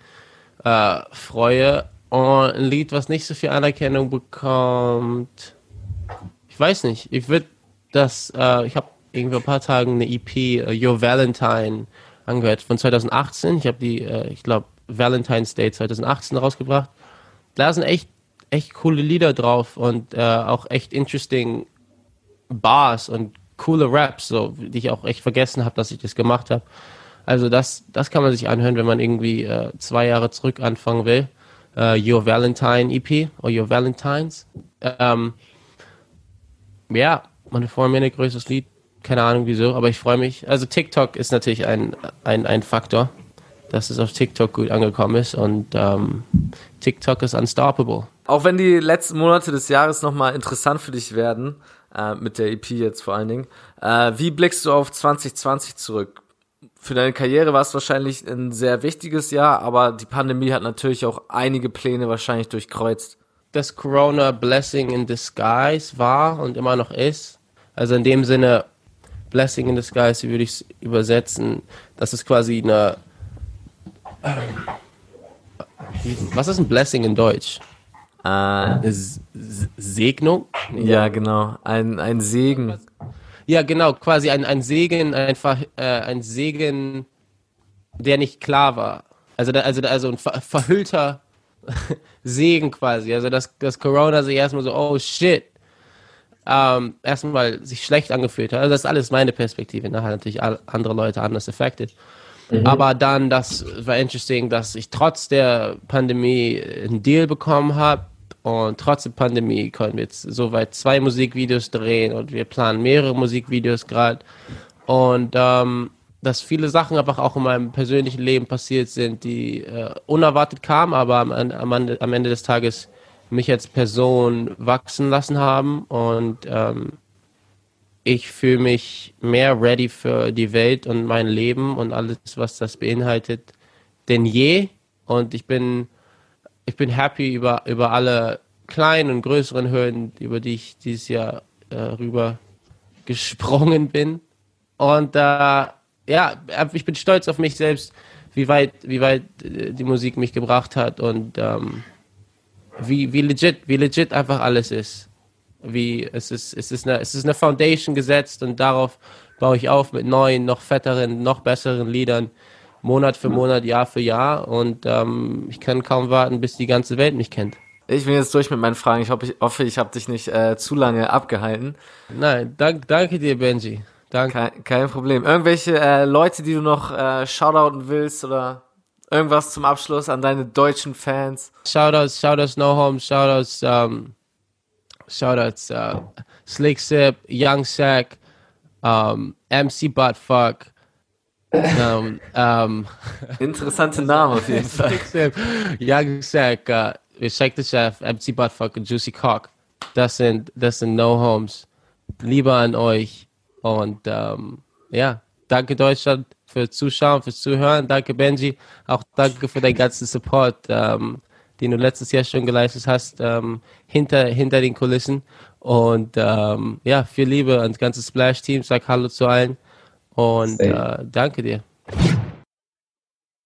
äh, freue. Und ein Lied, was nicht so viel Anerkennung bekommt. Ich weiß nicht. Ich würde das, äh, ich habe irgendwie ein paar Tagen eine EP, uh, äh, Your Valentine, angehört von 2018. Ich habe die, äh, ich glaube, Valentine's Day 2018 rausgebracht. Da sind echt, echt coole Lieder drauf und äh, auch echt interesting Bars und coole Raps, so, die ich auch echt vergessen habe, dass ich das gemacht habe. Also das, das kann man sich anhören, wenn man irgendwie äh, zwei Jahre zurück anfangen will. Uh, Your Valentine EP oder Your Valentines. Ähm, ja, meine Freundin ein größtes Lied. Keine Ahnung wieso, aber ich freue mich. Also TikTok ist natürlich ein, ein, ein Faktor, dass es auf TikTok gut angekommen ist und ähm, TikTok ist unstoppable. Auch wenn die letzten Monate des Jahres nochmal interessant für dich werden, äh, mit der EP jetzt vor allen Dingen, äh, wie blickst du auf 2020 zurück? für deine Karriere war es wahrscheinlich ein sehr wichtiges Jahr, aber die Pandemie hat natürlich auch einige Pläne wahrscheinlich durchkreuzt. Das Corona Blessing in Disguise war und immer noch ist. Also in dem Sinne, Blessing in Disguise würde ich es übersetzen. Das ist quasi eine. Was ist ein Blessing in Deutsch? Eine Segnung? Ja, genau. Ein, ein Segen. Ja, genau, quasi ein, ein Segen, einfach äh, ein Segen, der nicht klar war. Also, also, also ein ver verhüllter Segen quasi. Also, dass, dass Corona sich erstmal so, oh shit, ähm, erstmal sich schlecht angefühlt hat. Also, das ist alles meine Perspektive. Nachher natürlich andere Leute anders affected. Mhm. Aber dann, das war interesting, dass ich trotz der Pandemie einen Deal bekommen habe und trotz der Pandemie konnten wir jetzt soweit zwei Musikvideos drehen und wir planen mehrere Musikvideos gerade. Und ähm, dass viele Sachen einfach auch in meinem persönlichen Leben passiert sind, die äh, unerwartet kamen, aber am, am, am, Ende des Tages mich als Person wachsen lassen haben. Und ähm, ich fühle mich mehr ready für die Welt und mein Leben und alles, was das beinhaltet, denn je. Und ich bin ich bin happy über, über alle kleinen und größeren Hürden, über die ich dieses Jahr äh, rüber gesprungen bin. Und äh, ja, ich bin stolz auf mich selbst, wie weit, wie weit äh, die Musik mich gebracht hat und ähm, wie, wie legit, wie legit einfach alles ist. Wie es ist, es ist eine, es ist eine Foundation gesetzt und darauf baue ich auf mit neuen, noch fetteren, noch besseren Liedern. Monat für Monat, Jahr für Jahr. Und ähm, ich kann kaum warten, bis die ganze Welt mich kennt. Ich bin jetzt durch mit meinen Fragen. Ich hoffe, ich, hoffe, ich habe dich nicht äh, zu lange abgehalten. Nein, dank, danke dir, Benji. Danke. Kein, kein Problem. Irgendwelche äh, Leute, die du noch äh, shoutouten willst oder irgendwas zum Abschluss an deine deutschen Fans? Shoutouts, Shoutouts No Home, Shoutouts, um, Shoutouts uh, Slick Sip, Young Sack, um, MC Buttfuck, um, um, Interessante Namen auf jeden Fall. Young Sack, uh, Shake the Chef, MC Buttfuck und Juicy Cock. Das sind, das sind No Homes. Liebe an euch. Und ähm, ja, danke Deutschland fürs Zuschauen, fürs Zuhören. Danke Benji. Auch danke für deinen ganzen Support, ähm, den du letztes Jahr schon geleistet hast, ähm, hinter, hinter den Kulissen. Und ähm, ja, viel Liebe ans ganze Splash-Team. Sag Hallo zu allen. Und äh, danke dir.